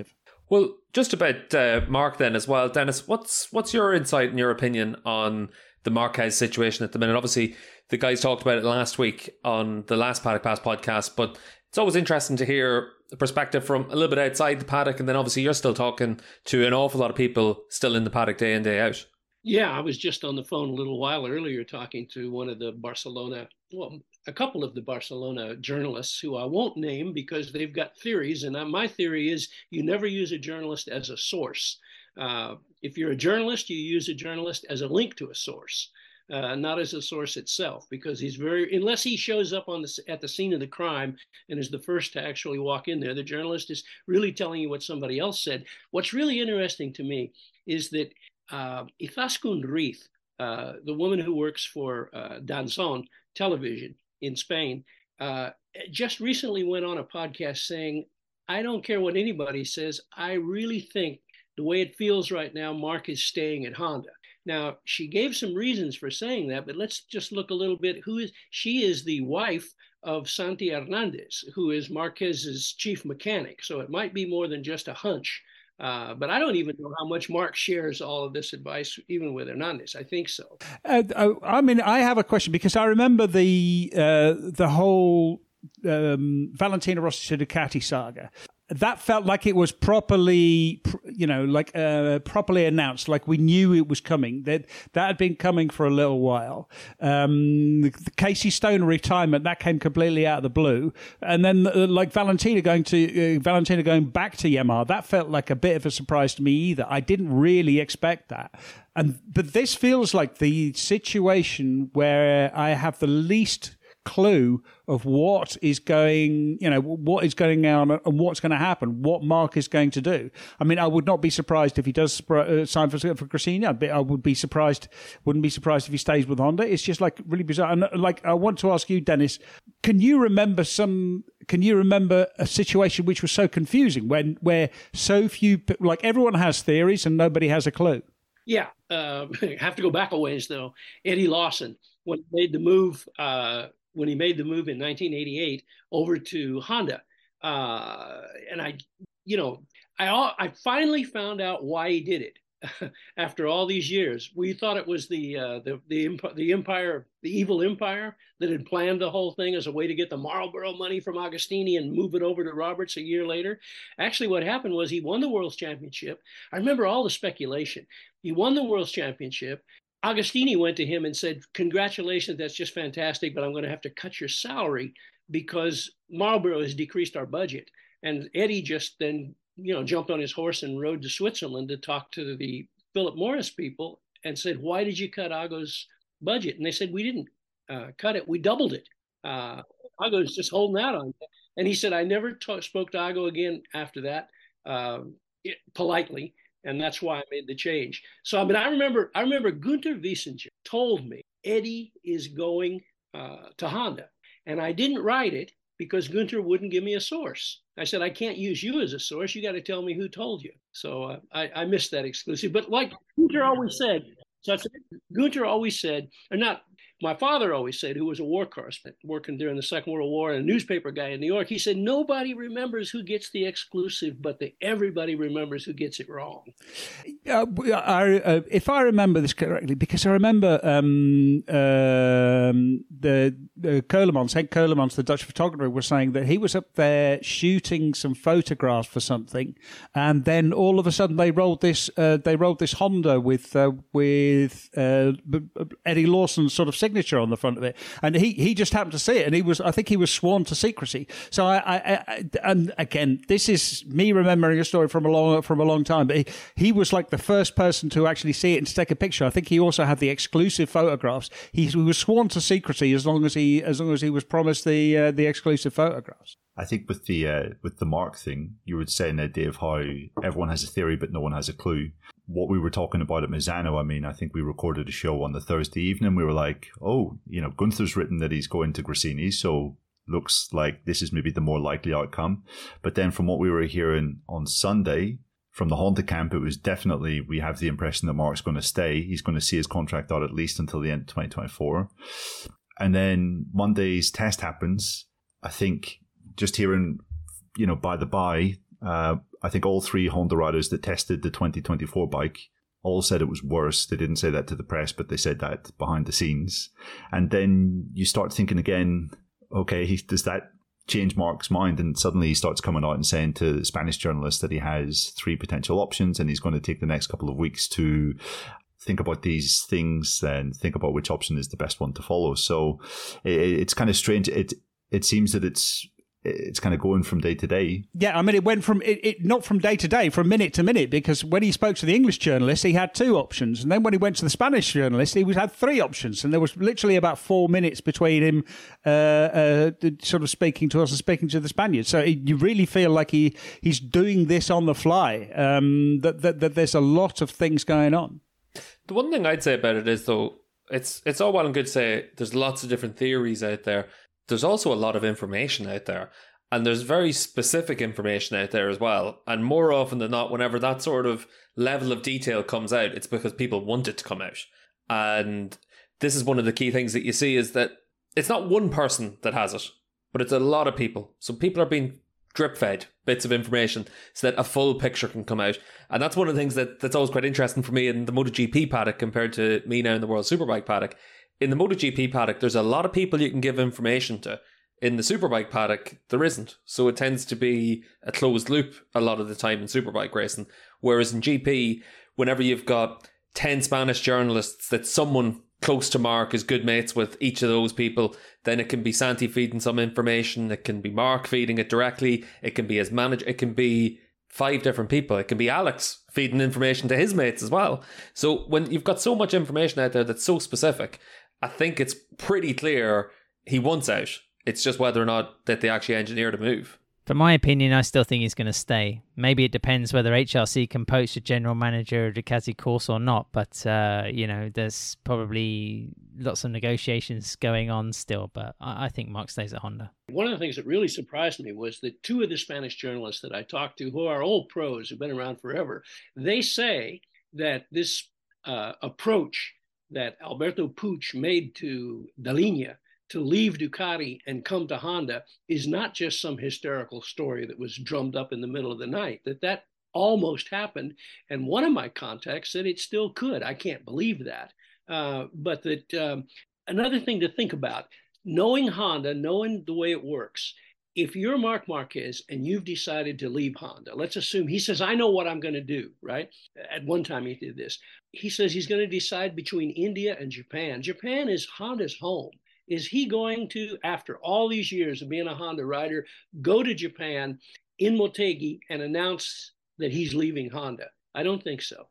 Well, just about uh, Mark then as well, Dennis. What's what's your insight and your opinion on the Marquez situation at the minute? Obviously, the guys talked about it last week on the last Paddock Pass podcast, but it's always interesting to hear the perspective from a little bit outside the paddock, and then obviously you're still talking to an awful lot of people still in the paddock day in day out. Yeah, I was just on the phone a little while earlier talking to one of the Barcelona, well, a couple of the Barcelona journalists who I won't name because they've got theories. And my theory is you never use a journalist as a source. Uh, if you're a journalist, you use a journalist as a link to a source. Uh, not as a source itself, because he's very unless he shows up on the at the scene of the crime and is the first to actually walk in there. The journalist is really telling you what somebody else said. What's really interesting to me is that uh, Izaskun Ruiz, uh, the woman who works for uh, DAZN Television, in Spain, uh, just recently went on a podcast saying, I don't care what anybody says. I really think the way it feels right now, Mark is staying at Honda. Now, she gave some reasons for saying that, but let's just look a little bit. Who is she? Is the wife of Santi Hernandez, who is Marquez's chief mechanic. So it might be more than just a hunch. Uh, but I don't even know how much Mark shares all of this advice, even with Hernandez. I think so. Uh, uh, I mean, I have a question because I remember the uh, the whole um, Valentino Rossi Ducati saga that felt like it was properly, you know, like uh, properly announced. Like we knew it was coming. That that had been coming for a little while. Um, the, the Casey Stoner retirement that came completely out of the blue, and then uh, like Valentino going to uh, Valentino going back to Yamaha. That felt like a bit of a surprise to me either. I didn't really expect that. And but this feels like the situation where I have the least clue of what is going, you know, what is going on and what's going to happen, what Mark is going to do. I mean, I would not be surprised if he does uh, sign for for Gresini. I would be surprised, wouldn't be surprised if he stays with Honda. It's just like really bizarre. And like, I want to ask you, Dennis, can you remember some? Can you remember a situation which was so confusing when where so few, like everyone has theories and nobody has a clue? Yeah, uh, have to go back a ways though. Eddie Lawson, when he made the move uh, when he made the move in 1988 over to Honda. Uh, and I, you know, I I finally found out why he did it. After all these years, we thought it was the uh, the the, the empire, the evil empire that had planned the whole thing as a way to get the Marlboro money from Agostini and move it over to Roberts a year later. Actually, what happened was he won the World's Championship. I remember all the speculation. He won the World's Championship. Agostini went to him and said, Congratulations, that's just fantastic, but I'm going to have to cut your salary because Marlboro has decreased our budget. And Eddie just then, you know, jumped on his horse and rode to Switzerland to talk to the Philip Morris people and said, Why did you cut Ago's budget? And they said, We didn't uh, cut it, we doubled it. Uh, Ago's just holding out on it. And he said, I never t- spoke to Ago again after that, uh, it, politely and that's why I made the change. So I mean, I remember, I remember Gunter Wiesinger told me Eddie is going uh, to Honda, and I didn't write it because Gunter wouldn't give me a source. I said, I can't use you as a source. You got to tell me who told you. So uh, I, I missed that exclusive. But like Gunter always said, so Gunter always said, or not my father always said, who was a war correspondent working during the Second World War and a newspaper guy in New York, he said, nobody remembers who gets the exclusive, but the, everybody remembers who gets it wrong. Uh, I, uh, if I remember this correctly, because I remember um, um, the uh, Keulemans, Henk the Dutch photographer, was saying that he was up there shooting some photographs for something, and then all of a sudden they rolled this uh, they rolled this Honda with uh, with uh, Eddie Lawson's sort of signature on the front of it, and he he just happened to see it, and he was I think he was sworn to secrecy. So I, I, I and again, this is me remembering a story from a long from a long time, but he, he was like the first person to actually see it and to take a picture. I think he also had the exclusive photographs. He, he was sworn to secrecy as long as he as long as he was promised the uh, the exclusive photographs. I think with the uh, with the mark thing, you would were saying that of how everyone has a theory but no one has a clue. What we were talking about at Misano, I mean, I think we recorded a show on the Thursday evening. We were like, oh, you know, Gunther's written that he's going to Gresini, so looks like this is maybe the more likely outcome. But then from what we were hearing on Sunday, from the Honda camp, it was definitely we have the impression that Mark's going to stay. He's going to see his contract out at least until the end of 2024. And then Monday's test happens. I think just hearing, you know, by the by, uh, I think all three Honda riders that tested the 2024 bike all said it was worse. They didn't say that to the press, but they said that behind the scenes. And then you start thinking again, okay, does that change Mark's mind? And suddenly he starts coming out and saying to Spanish journalists that he has three potential options and he's going to take the next couple of weeks to think about these things and think about which option is the best one to follow. So it, it's kind of strange. It it seems that it's it's kind of going from day to day. Yeah, I mean, it went from it, it, not from day to day, from minute to minute. Because when he spoke to the English journalist, he had two options, and then when he went to the Spanish journalist, he was had three options, and there was literally about four minutes between him, uh, uh, sort of speaking to us and speaking to the Spaniards. So it, you really feel like he he's doing this on the fly. Um, that, that that there's a lot of things going on. The one thing I'd say about it is though, it's it's all well and good to say there's lots of different theories out there there's also a lot of information out there. And there's very specific information out there as well. And more often than not, whenever that sort of level of detail comes out, it's because people want it to come out. And this is one of the key things that you see is that it's not one person that has it, but it's a lot of people. So people are being drip fed bits of information so that a full picture can come out. And that's one of the things that, that's always quite interesting for me in the MotoGP paddock compared to me now in the World Superbike paddock in the MotoGP paddock, there's a lot of people you can give information to. In the Superbike paddock, there isn't. So it tends to be a closed loop a lot of the time in Superbike racing. Whereas in GP, whenever you've got 10 Spanish journalists that someone close to Mark is good mates with each of those people, then it can be Santi feeding some information. It can be Mark feeding it directly. It can be his manager. It can be five different people. It can be Alex feeding information to his mates as well. So when you've got so much information out there that's so specific, I think it's pretty clear he wants out. It's just whether or not that they actually engineered a move. For my opinion, I still think he's going to stay. Maybe it depends whether HRC can poach a general manager of Ducati Corse or not. But uh, you know, there's probably lots of negotiations going on still. But I, I think Mark stays at Honda. One of the things that really surprised me was that two of the Spanish journalists that I talked to, who are old pros who've been around forever, they say that this uh, approach that Alberto Puig made to Dall'Igna to leave Ducati and come to Honda is not just some hysterical story that was drummed up in the middle of the night, that that almost happened. And one of my contacts said it still could. I can't believe that. Uh, but that um, another thing to think about, knowing Honda, knowing the way it works, if you're Mark Marquez and you've decided to leave Honda, let's assume he says, I know what I'm going to do, right? At one time he did this. He says he's going to decide between India and Japan. Japan is Honda's home. Is he going to, after all these years of being a Honda rider, go to Japan in Motegi and announce that he's leaving Honda? I don't think so.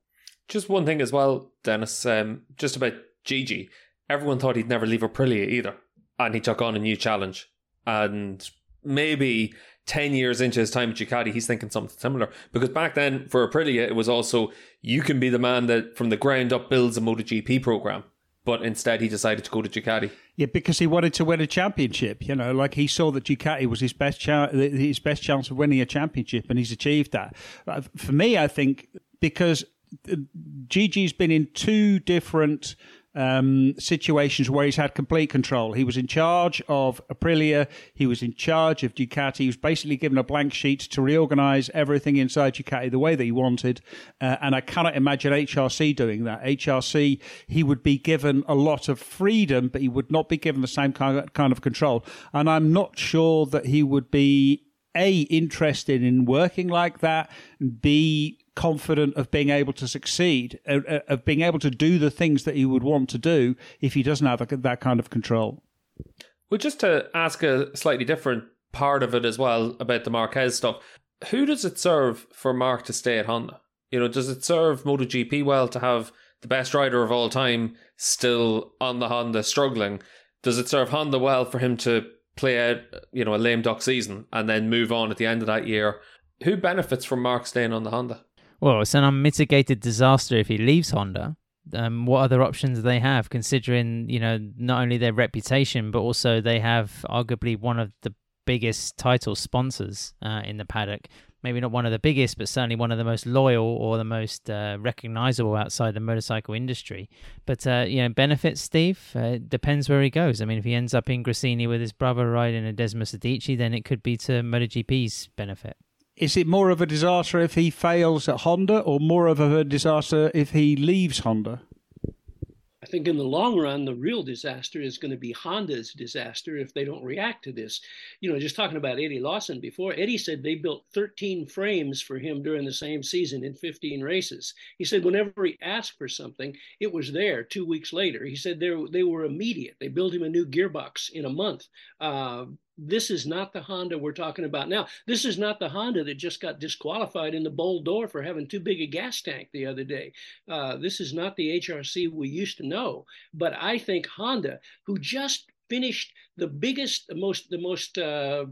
Just one thing as well, Dennis, um, just about Gigi. Everyone thought he'd never leave Aprilia either. And he took on a new challenge. And maybe 10 years into his time at Ducati, he's thinking something similar. Because back then, for Aprilia, it was also you can be the man that from the ground up builds a MotoGP program. But instead, he decided to go to Ducati. Yeah, because he wanted to win a championship. You know, like he saw that Ducati was his best chance, his best chance of winning a championship, and he's achieved that. Uh, for me, I think because uh, Gigi's been in two different um, situations where he's had complete control. He was in charge of Aprilia. He was in charge of Ducati. He was basically given a blank sheet to reorganize everything inside Ducati the way that he wanted. Uh, and I cannot imagine HRC doing that. HRC, he would be given a lot of freedom, but he would not be given the same kind of, kind of control. And I'm not sure that he would be a interested in working like that, b confident of being able to succeed, uh, uh, of being able to do the things that he would want to do if he doesn't have that kind of control. Well, just to ask a slightly different part of it as well about the Marquez stuff, who does it serve for Mark to stay at Honda? You know, does it serve MotoGP well to have the best rider of all time still on the Honda struggling? Does it serve Honda well for him to play out, you know, a lame duck season and then move on at the end of that year. Who benefits from Mark staying on the Honda? Well, it's an unmitigated disaster if he leaves Honda. Um, what other options do they have, considering you know not only their reputation but also they have arguably one of the biggest title sponsors uh, in the paddock. Maybe not one of the biggest, but certainly one of the most loyal or the most uh, recognizable outside the motorcycle industry. But uh, you know, benefits Steve uh, depends where he goes. I mean, if he ends up in Gresini with his brother riding a Desmosedici, then it could be to MotoGP's benefit. Is it more of a disaster if he fails at Honda, or more of a disaster if he leaves Honda? I think in the long run, the real disaster is going to be Honda's disaster if they don't react to this. You know, just talking about Eddie Lawson before, Eddie said they built 13 frames for him during the same season in 15 races. He said whenever he asked for something, it was there two weeks later. He said they, were immediate. They built him a new gearbox in a month. Uh, this is not the Honda we're talking about now. This is not the Honda that just got disqualified in the Bol d'Or for having too big a gas tank the other day. Uh, this is not the HRC we used to know. But I think Honda, who just finished the biggest, the most, the most uh,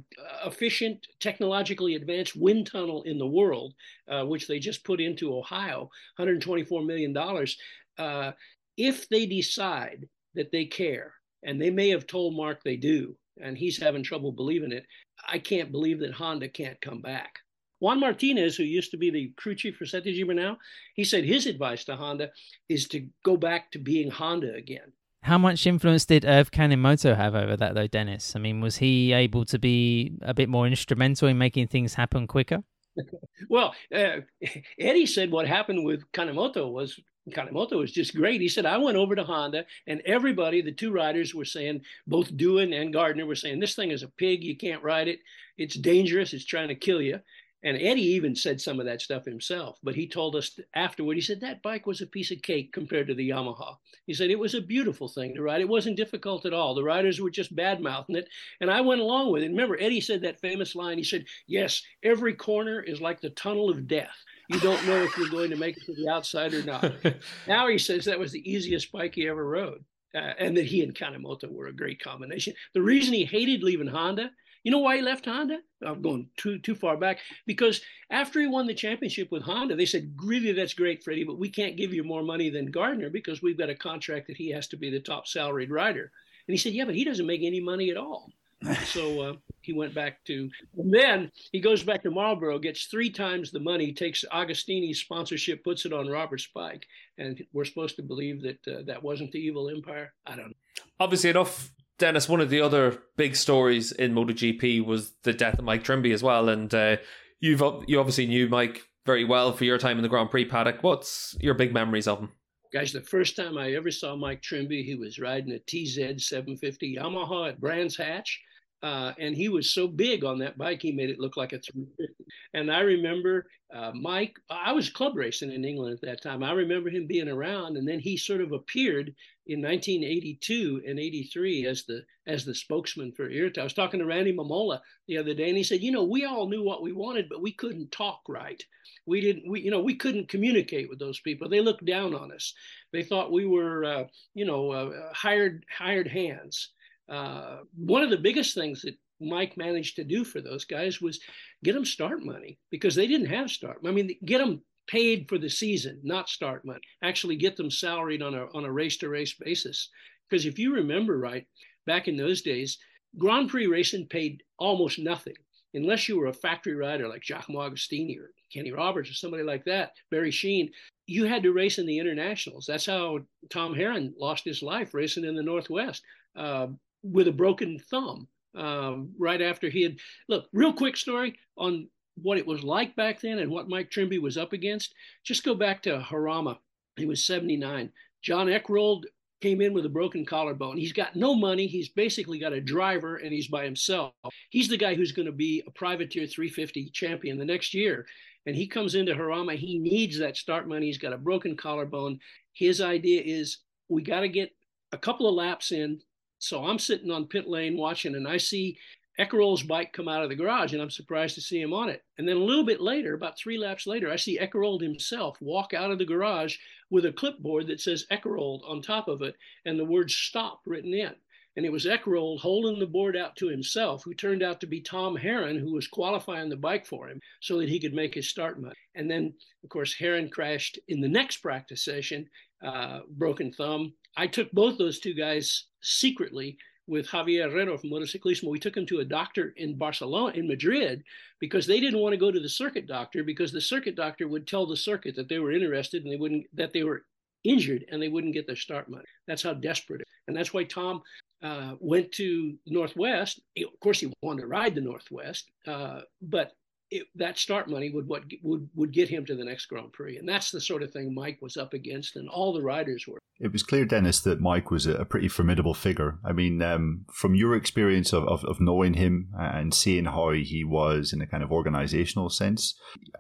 efficient, technologically advanced wind tunnel in the world, uh, which they just put into Ohio, 124 million dollars. Uh, if they decide that they care, and they may have told Mark they do, and he's having trouble believing it. I can't believe that Honda can't come back. Juan Martinez, who used to be the crew chief for Sete Gibernau, he said his advice to Honda is to go back to being Honda again. How much influence did Erv Kanemoto have over that, though, Dennis? I mean, was he able to be a bit more instrumental in making things happen quicker? well, uh, Eddie said what happened with Kanemoto was Kanemoto was just great. He said, I went over to Honda and everybody, the two riders were saying, both Doohan and Gardner were saying, this thing is a pig. You can't ride it. It's dangerous. It's trying to kill you. And Eddie even said some of that stuff himself, but he told us afterward, he said that bike was a piece of cake compared to the Yamaha. He said it was a beautiful thing to ride. It wasn't difficult at all. The riders were just bad mouthing it. And I went along with it. Remember, Eddie said that famous line. He said, Yes, every corner is like the tunnel of death you don't know if you're going to make it to the outside or not. now he says that was the easiest bike he ever rode, uh, and that he and Kanemoto were a great combination. The reason he hated leaving Honda, you know why he left Honda? I'm going too too far back because after he won the championship with Honda, they said, "Really, that's great, Freddie, but we can't give you more money than Gardner because we've got a contract that he has to be the top salaried rider." And he said, "Yeah, but he doesn't make any money at all." so uh, he went back to, and then he goes back to Marlboro, gets three times the money, takes Agostini's sponsorship, puts it on Robert's bike, and we're supposed to believe that uh, that wasn't the evil empire. I don't know. Obviously enough, Dennis. One of the other big stories in MotoGP was the death of Mike Trimby as well, and uh, you've you obviously knew Mike very well for your time in the Grand Prix paddock. What's your big memories of him? Guys, the first time I ever saw Mike Trimby, he was riding a TZ 750 Yamaha at Brands Hatch. Uh, and he was so big on that bike, he made it look like a 350. And I remember uh, Mike, I was club racing in England at that time. I remember him being around, and then he sort of appeared in 1982 and 83 as the as the spokesman for IRTA. I was talking to Randy Mamola the other day, and he said, "You know, we all knew what we wanted, but we couldn't talk right. We didn't, we you know, we couldn't communicate with those people. They looked down on us. They thought we were, uh, you know, uh, hired hired hands." uh, one of the biggest things that Mike managed to do for those guys was get them start money because they didn't have start. I mean, get them paid for the season, not start money. Actually, get them salaried on a on a race to race basis. Because if you remember right, back in those days, Grand Prix racing paid almost nothing unless you were a factory rider like Giacomo Agostini or Kenny Roberts or somebody like that, Barry Sheene, You had to race in the internationals. That's how Tom Herron lost his life racing in the Northwest. Uh, with a broken thumb um, right after he had. Look, real quick story on what it was like back then and what Mike Trimby was up against. Just go back to Jarama. He was 79. Jon Ekerold came in with a broken collarbone. He's got no money. He's basically got a driver and he's by himself. He's the guy who's going to be a privateer 350 champion the next year. And he comes into Jarama. He needs that start money. He's got a broken collarbone. His idea is we got to get a couple of laps in so I'm sitting on pit lane watching, and I see Ekerold's bike come out of the garage, and I'm surprised to see him on it. And then a little bit later, about three laps later, I see Ekerold himself walk out of the garage with a clipboard that says Ekerold on top of it and the word stop written in. and it was Ekerold holding the board out to himself, who turned out to be Tom Herron, who was qualifying the bike for him so that he could make his start money. And then, of course, Herron crashed in the next practice session, uh, broken thumb. I took both those two guys secretly with Javier Herrero from Motociclismo. We took him to a doctor in Barcelona, in Madrid, because they didn't want to go to the circuit doctor because the circuit doctor would tell the circuit that they were interested and they wouldn't, that they were injured and they wouldn't get their start money. That's how desperate. it. Is. And that's why Tom uh, went to Northwest. Of course, he wanted to ride the Northwest, uh, but it, that start money would what would would get him to the next Grand Prix, and that's the sort of thing Mike was up against, and all the riders were. It was clear, Dennis, that Mike was a, pretty formidable figure. I mean, um, from your experience of, of, of, knowing him and seeing how he was in a kind of organizational sense,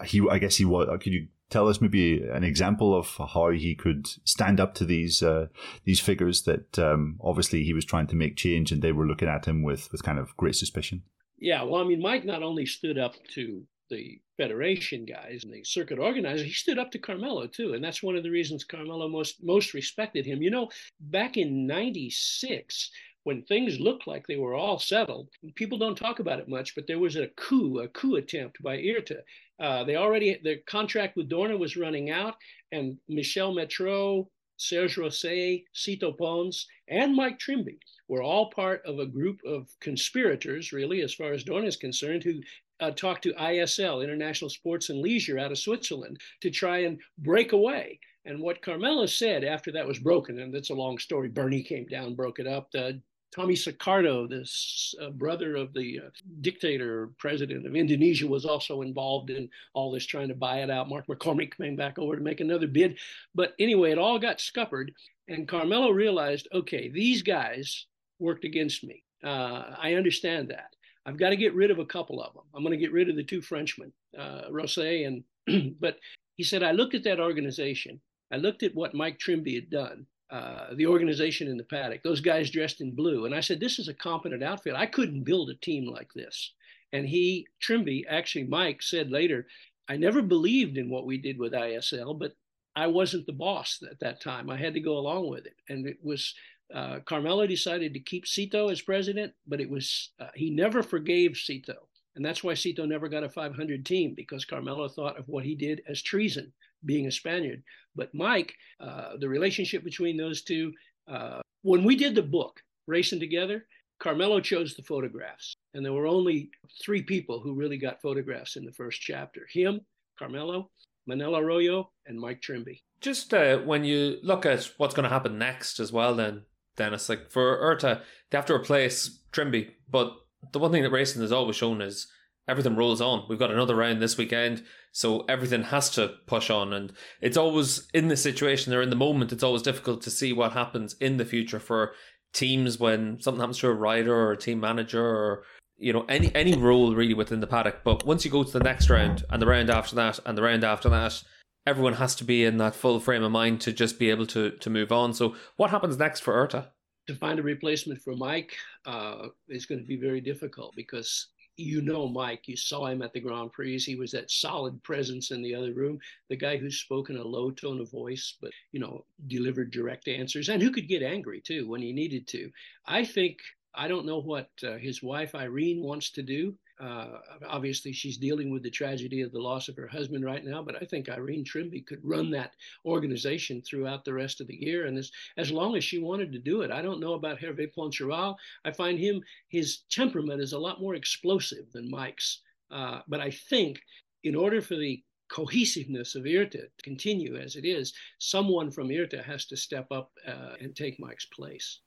he I guess he was. Could you tell us maybe an example of how he could stand up to these uh, these figures that um, obviously he was trying to make change and they were looking at him with with kind of great suspicion. Yeah, well, I mean, Mike not only stood up to the federation guys and the circuit organizers, he stood up to Carmelo too, and that's one of the reasons Carmelo most most respected him. You know, back in '96 when things looked like they were all settled, people don't talk about it much, but there was a coup, a coup attempt by IRTA. Uh, they already, their contract with Dorna was running out, and Michel Métraux, Serge Rosset, Sito Pons, and Mike Trimby were all part of a group of conspirators, really, as far as Dorna is concerned, who uh, talked to ISL, International Sports and Leisure, out of Switzerland, to try and break away. And what Carmelo said after that was broken, and that's a long story. Bernie came down, broke it up. The Tommy Soekarno, this uh, brother of the uh, dictator president of Indonesia, was also involved in all this, trying to buy it out. Mark McCormack came back over to make another bid. But anyway, it all got scuppered. And Carmelo realized okay, these guys worked against me. Uh, I understand that. I've got to get rid of a couple of them. I'm going to get rid of the two Frenchmen, uh, and. but he said, I looked at that organization. I looked at what Mike Trimby had done uh, the organization in the paddock, those guys dressed in blue. And I said, This is a competent outfit. I couldn't build a team like this. And he, Trimby, actually, Mike said later, I never believed in what we did with ISL, but I wasn't the boss at that time. I had to go along with it. And it was uh, Carmelo decided to keep Sito as president, but it was uh, he never forgave Sito. And that's why Sito never got a 500 team because Carmelo thought of what he did as treason being a Spaniard. But Mike, uh, the relationship between those two, uh, when we did the book, Racing Together, Carmelo chose the photographs. And there were only three people who really got photographs in the first chapter him, Carmelo, Manel Arroyo, and Mike Trimby. Just uh, when you look at what's going to happen next as well, then, Dennis, like for IRTA, they have to replace Trimby. But the one thing that racing has always shown is everything rolls on. We've got another round this weekend, so everything has to push on. And it's always in the situation or in the moment, it's always difficult to see what happens in the future for teams when something happens to a rider or a team manager or you know any any role really within the paddock. But once you go to the next round and the round after that and the round after that, everyone has to be in that full frame of mind to just be able to to move on. So what happens next for IRTA? To find a replacement for Mike uh, is going to be very difficult because you know Mike. You saw him at the Grand Prix. He was that solid presence in the other room, the guy who spoke in a low tone of voice, but you know, delivered direct answers and who could get angry too when he needed to. I think I don't know what uh, his wife Irene wants to do. Uh, obviously, she's dealing with the tragedy of the loss of her husband right now, but I think Irene Trimby could run that organization throughout the rest of the year. And as, as long as she wanted to do it, I don't know about Hervé Poncharal. I find him, his temperament is a lot more explosive than Mike's. Uh, but I think in order for the cohesiveness of IRTA to continue as it is, someone from IRTA has to step up uh, and take Mike's place.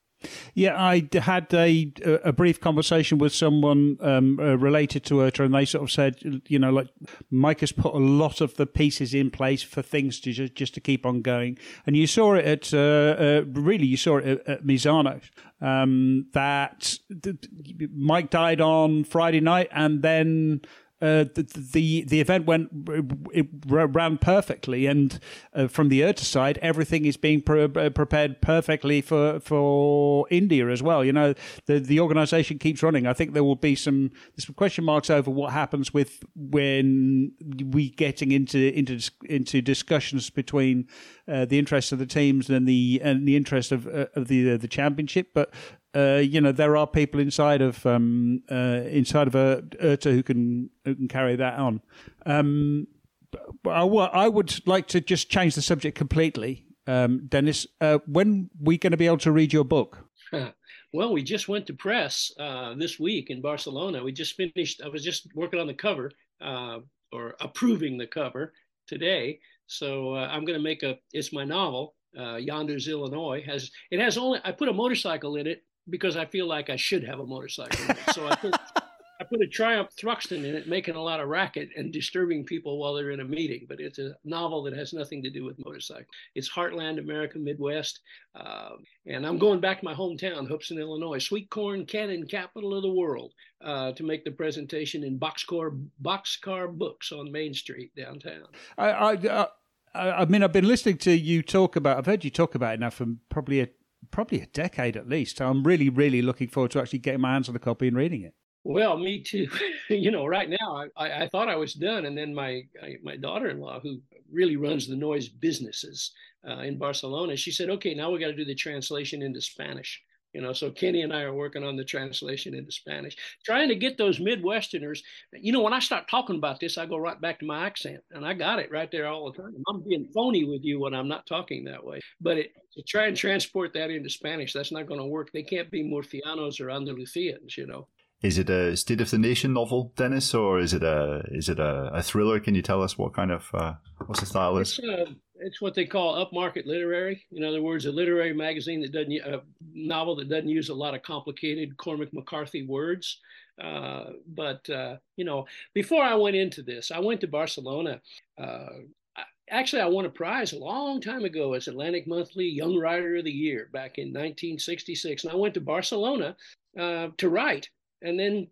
Yeah, I had a a brief conversation with someone um, uh, related to IRTA, and they sort of said, you know, like Mike has put a lot of the pieces in place for things to just, just to keep on going, and you saw it at uh, uh, really you saw it at, at Misano. Um, that Mike died on Friday night, and then uh, the, the, the event went it ran perfectly, and uh, from the IRTA side, everything is being pre- uh, prepared perfectly for for India as well. You know, the the organisation keeps running. I think there will be some some question marks over what happens with when we getting into into into discussions between uh, the interests of the teams and the and the interest of uh, of the the championship, but uh, you know there are people inside of um, uh, inside of a IRTA who can who can carry that on. Um, I, I would like to just change the subject completely, um, Dennis. Uh, when we going to be able to read your book? well, we just went to press uh, this week in Barcelona. We just finished. I was just working on the cover uh, or approving the cover today. So I'm going to make a. It's my novel. Uh, Yonder's Illinois has it has only I put a motorcycle in it because I feel like I should have a motorcycle. so I put I put a Triumph Thruxton in it, making a lot of racket and disturbing people while they're in a meeting. But it's a novel that has nothing to do with motorcycle. It's Heartland America Midwest, uh, and I'm going back to my hometown, Hoopeston, Illinois, sweet corn cannon capital of the world, uh, to make the presentation in boxcar boxcar books on Main Street downtown. I, I, uh, I, I mean, I've been listening to you talk about. I've heard you talk about it now for probably a probably a decade at least. So I'm really, really looking forward to actually getting my hands on a copy and reading it. Well, me too. you know, right now I, I thought I was done, and then my my daughter-in-law, who really runs the Noyes businesses uh, in Barcelona, she said, "Okay, now we got to do the translation into Spanish." You know, so Kenny and I are working on the translation into Spanish, trying to get those Midwesterners. You know, when I start talking about this, I go right back to my accent, and I got it right there all the time. I'm being phony with you when I'm not talking that way. But it, to try and transport that into Spanish, that's not going to work. They can't be Murcianos or Andalusians, you know. Is it a State of the Nation novel, Dennis, or is it a is it a, a thriller? Can you tell us what kind of uh, what's the style is? It's, uh, it's what they call upmarket literary. In other words, a literary magazine that doesn't a novel that doesn't use a lot of complicated Cormac McCarthy words. Uh, but uh, you know, before I went into this, I went to Barcelona. Uh, actually, I won a prize a long time ago as Atlantic Monthly Young Writer of the Year back in 1966, and I went to Barcelona uh, to write and then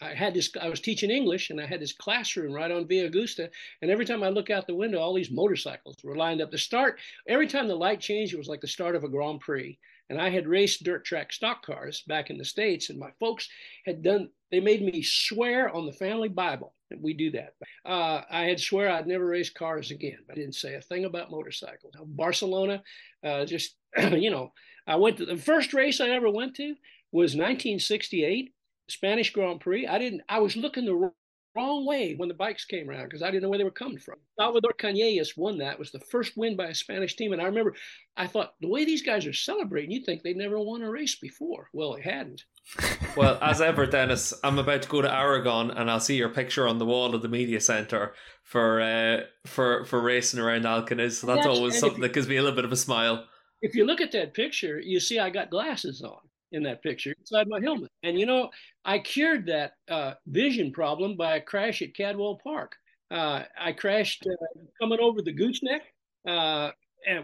I had this, I was teaching English and I had this classroom right on Via Augusta. And every time I look out the window, all these motorcycles were lined up. The start, every time the light changed, it was like the start of a Grand Prix. And I had raced dirt track stock cars back in the States. And my folks had done, they made me swear on the family Bible that we do that. Uh, I had swear I'd never race cars again. I didn't say a thing about motorcycles. Barcelona, uh, just, you know, I went to the first race I ever went to was 1968 Spanish Grand Prix. I didn't. I was looking the wrong way when the bikes came around because I didn't know where they were coming from. Salvador Cañellas won that. It was the first win by a Spanish team, and I remember I thought the way these guys are celebrating, you'd think they'd never won a race before. Well, they hadn't. well, as ever, Dennis, I'm about to go to Aragon, and I'll see your picture on the wall of the media center for uh, for for racing around Alcaniz. So that's, that's always something you, that gives me a little bit of a smile. If you look at that picture, you see I got glasses on in that picture inside my helmet. And you know, I cured that uh, vision problem by a crash at Cadwell Park. Uh, I crashed uh, coming over the gooseneck, uh,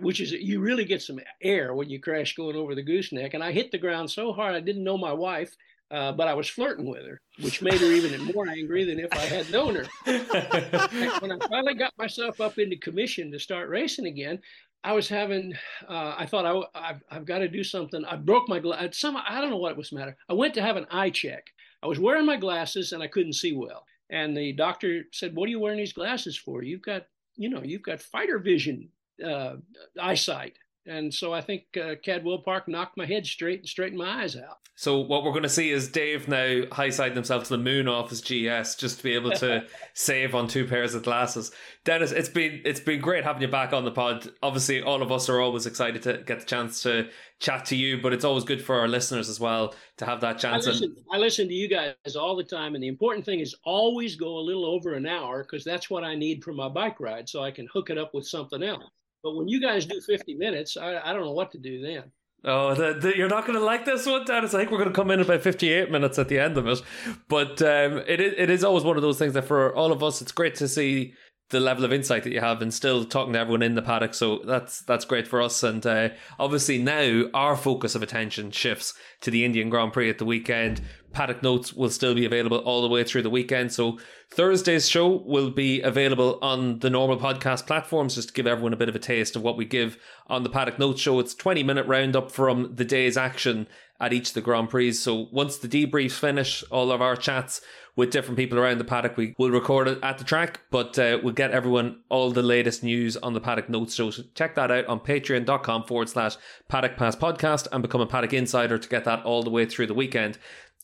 which is you really get some air when you crash going over the gooseneck. And I hit the ground so hard I didn't know my wife. Uh, but I was flirting with her, which made her even more angry than if I had known her. when I finally got myself up into commission to start racing again, I was having, uh, I thought I, I've, I've got to do something. I broke my glass. Some, I don't know what was the matter. I went to have an eye check. I was wearing my glasses and I couldn't see well. And the doctor said, "What are you wearing these glasses for? You've got, you know, you've got fighter vision uh, eyesight." And so I think uh, Cadwell Park knocked my head straight and straightened my eyes out. So what we're going to see is Dave now high side himself to the moon off his GS just to be able to save on two pairs of glasses. Dennis, it's been it's been great having you back on the pod. Obviously, all of us are always excited to get the chance to chat to you, but it's always good for our listeners as well to have that chance. I listen, I listen to you guys all the time, and the important thing is always go a little over an hour because that's what I need for my bike ride, so I can hook it up with something else. But when you guys do 50 minutes, I, I don't know what to do then. Oh, the, the, you're not going to like this one, Dennis. I think we're going to come in about 58 minutes at the end of it. But um, it, it is always one of those things that for all of us, it's great to see the level of insight that you have and still talking to everyone in the paddock. So that's that's great for us. And uh, obviously now our focus of attention shifts to the Indian Grand Prix at the weekend. paddock notes will still be available all the way through the weekend. So Thursday's show will be available on the normal podcast platforms just to give everyone a bit of a taste of what we give on the paddock notes show. It's 20 minute roundup from the day's action at each of the Grand Prix. So once the debriefs finish, all of our chats with different people around the paddock, we will record it at the track, but uh, we'll get everyone all the latest news on the paddock notes. So check that out on patreon.com forward slash paddock pass podcast and become a paddock insider to get that all the way through the weekend.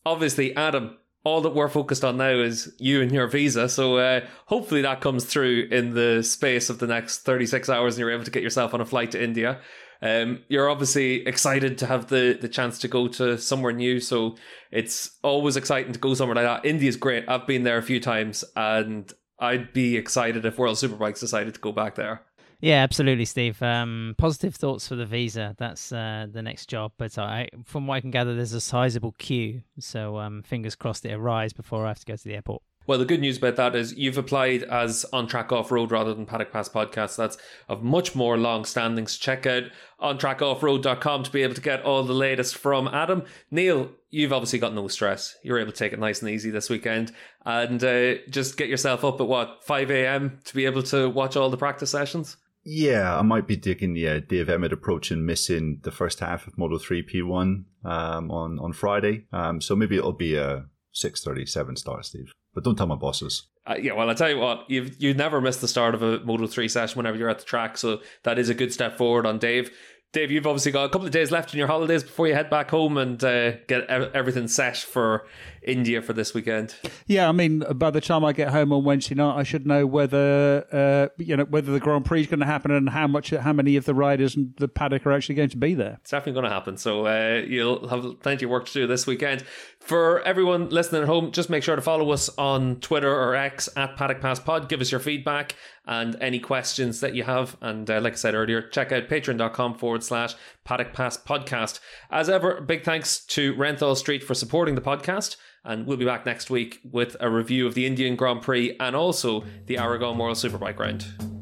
Obviously, Adam, all that we're focused on now is you and your visa. So uh, hopefully that comes through in the space of the next 36 hours and you're able to get yourself on a flight to India. Um, you're obviously excited to have the, the chance to go to somewhere new. So it's always exciting to go somewhere like that. India's great. I've been there a few times and I'd be excited if World Superbikes decided to go back there. Yeah, absolutely, Steve. Um, positive thoughts for the visa. That's uh, the next job. But I, from what I can gather, there's a sizable queue. So um, fingers crossed it arrives before I have to go to the airport. Well, the good news about that is you've applied as on track off road rather than paddock pass podcast. That's of much more long standing. So check out on ontrackoffroad.com to be able to get all the latest from Adam. Neil, you've obviously got no stress. You're able to take it nice and easy this weekend and uh, just get yourself up at what, 5 a.m. to be able to watch all the practice sessions? Yeah, I might be digging the Dave Emmett approach and missing the first half of Moto 3 P1 um, on, on Friday. Um, so maybe it'll be a 6.37 start, Steve. But don't tell my bosses. Uh, yeah, well, I tell you what, you've you never missed the start of a Moto 3 session whenever you're at the track. So that is a good step forward on Dave. Dave, you've obviously got a couple of days left in your holidays before you head back home and uh, get everything set for India for this weekend. Yeah, I mean, by the time I get home on Wednesday night, I should know whether uh, you know whether the Grand Prix is going to happen and how much, how many of the riders and the paddock are actually going to be there. It's definitely going to happen. So uh, you'll have plenty of work to do this weekend. For everyone listening at home, just make sure to follow us on Twitter or X at Paddock Pass Pod. Give us your feedback and any questions that you have. And uh, like I said earlier, check out patreon.com forward slash Paddock Pass Podcast. As ever, big thanks to Renthal Street for supporting the podcast. And we'll be back next week with a review of the Indian Grand Prix and also the Aragon World Superbike Round.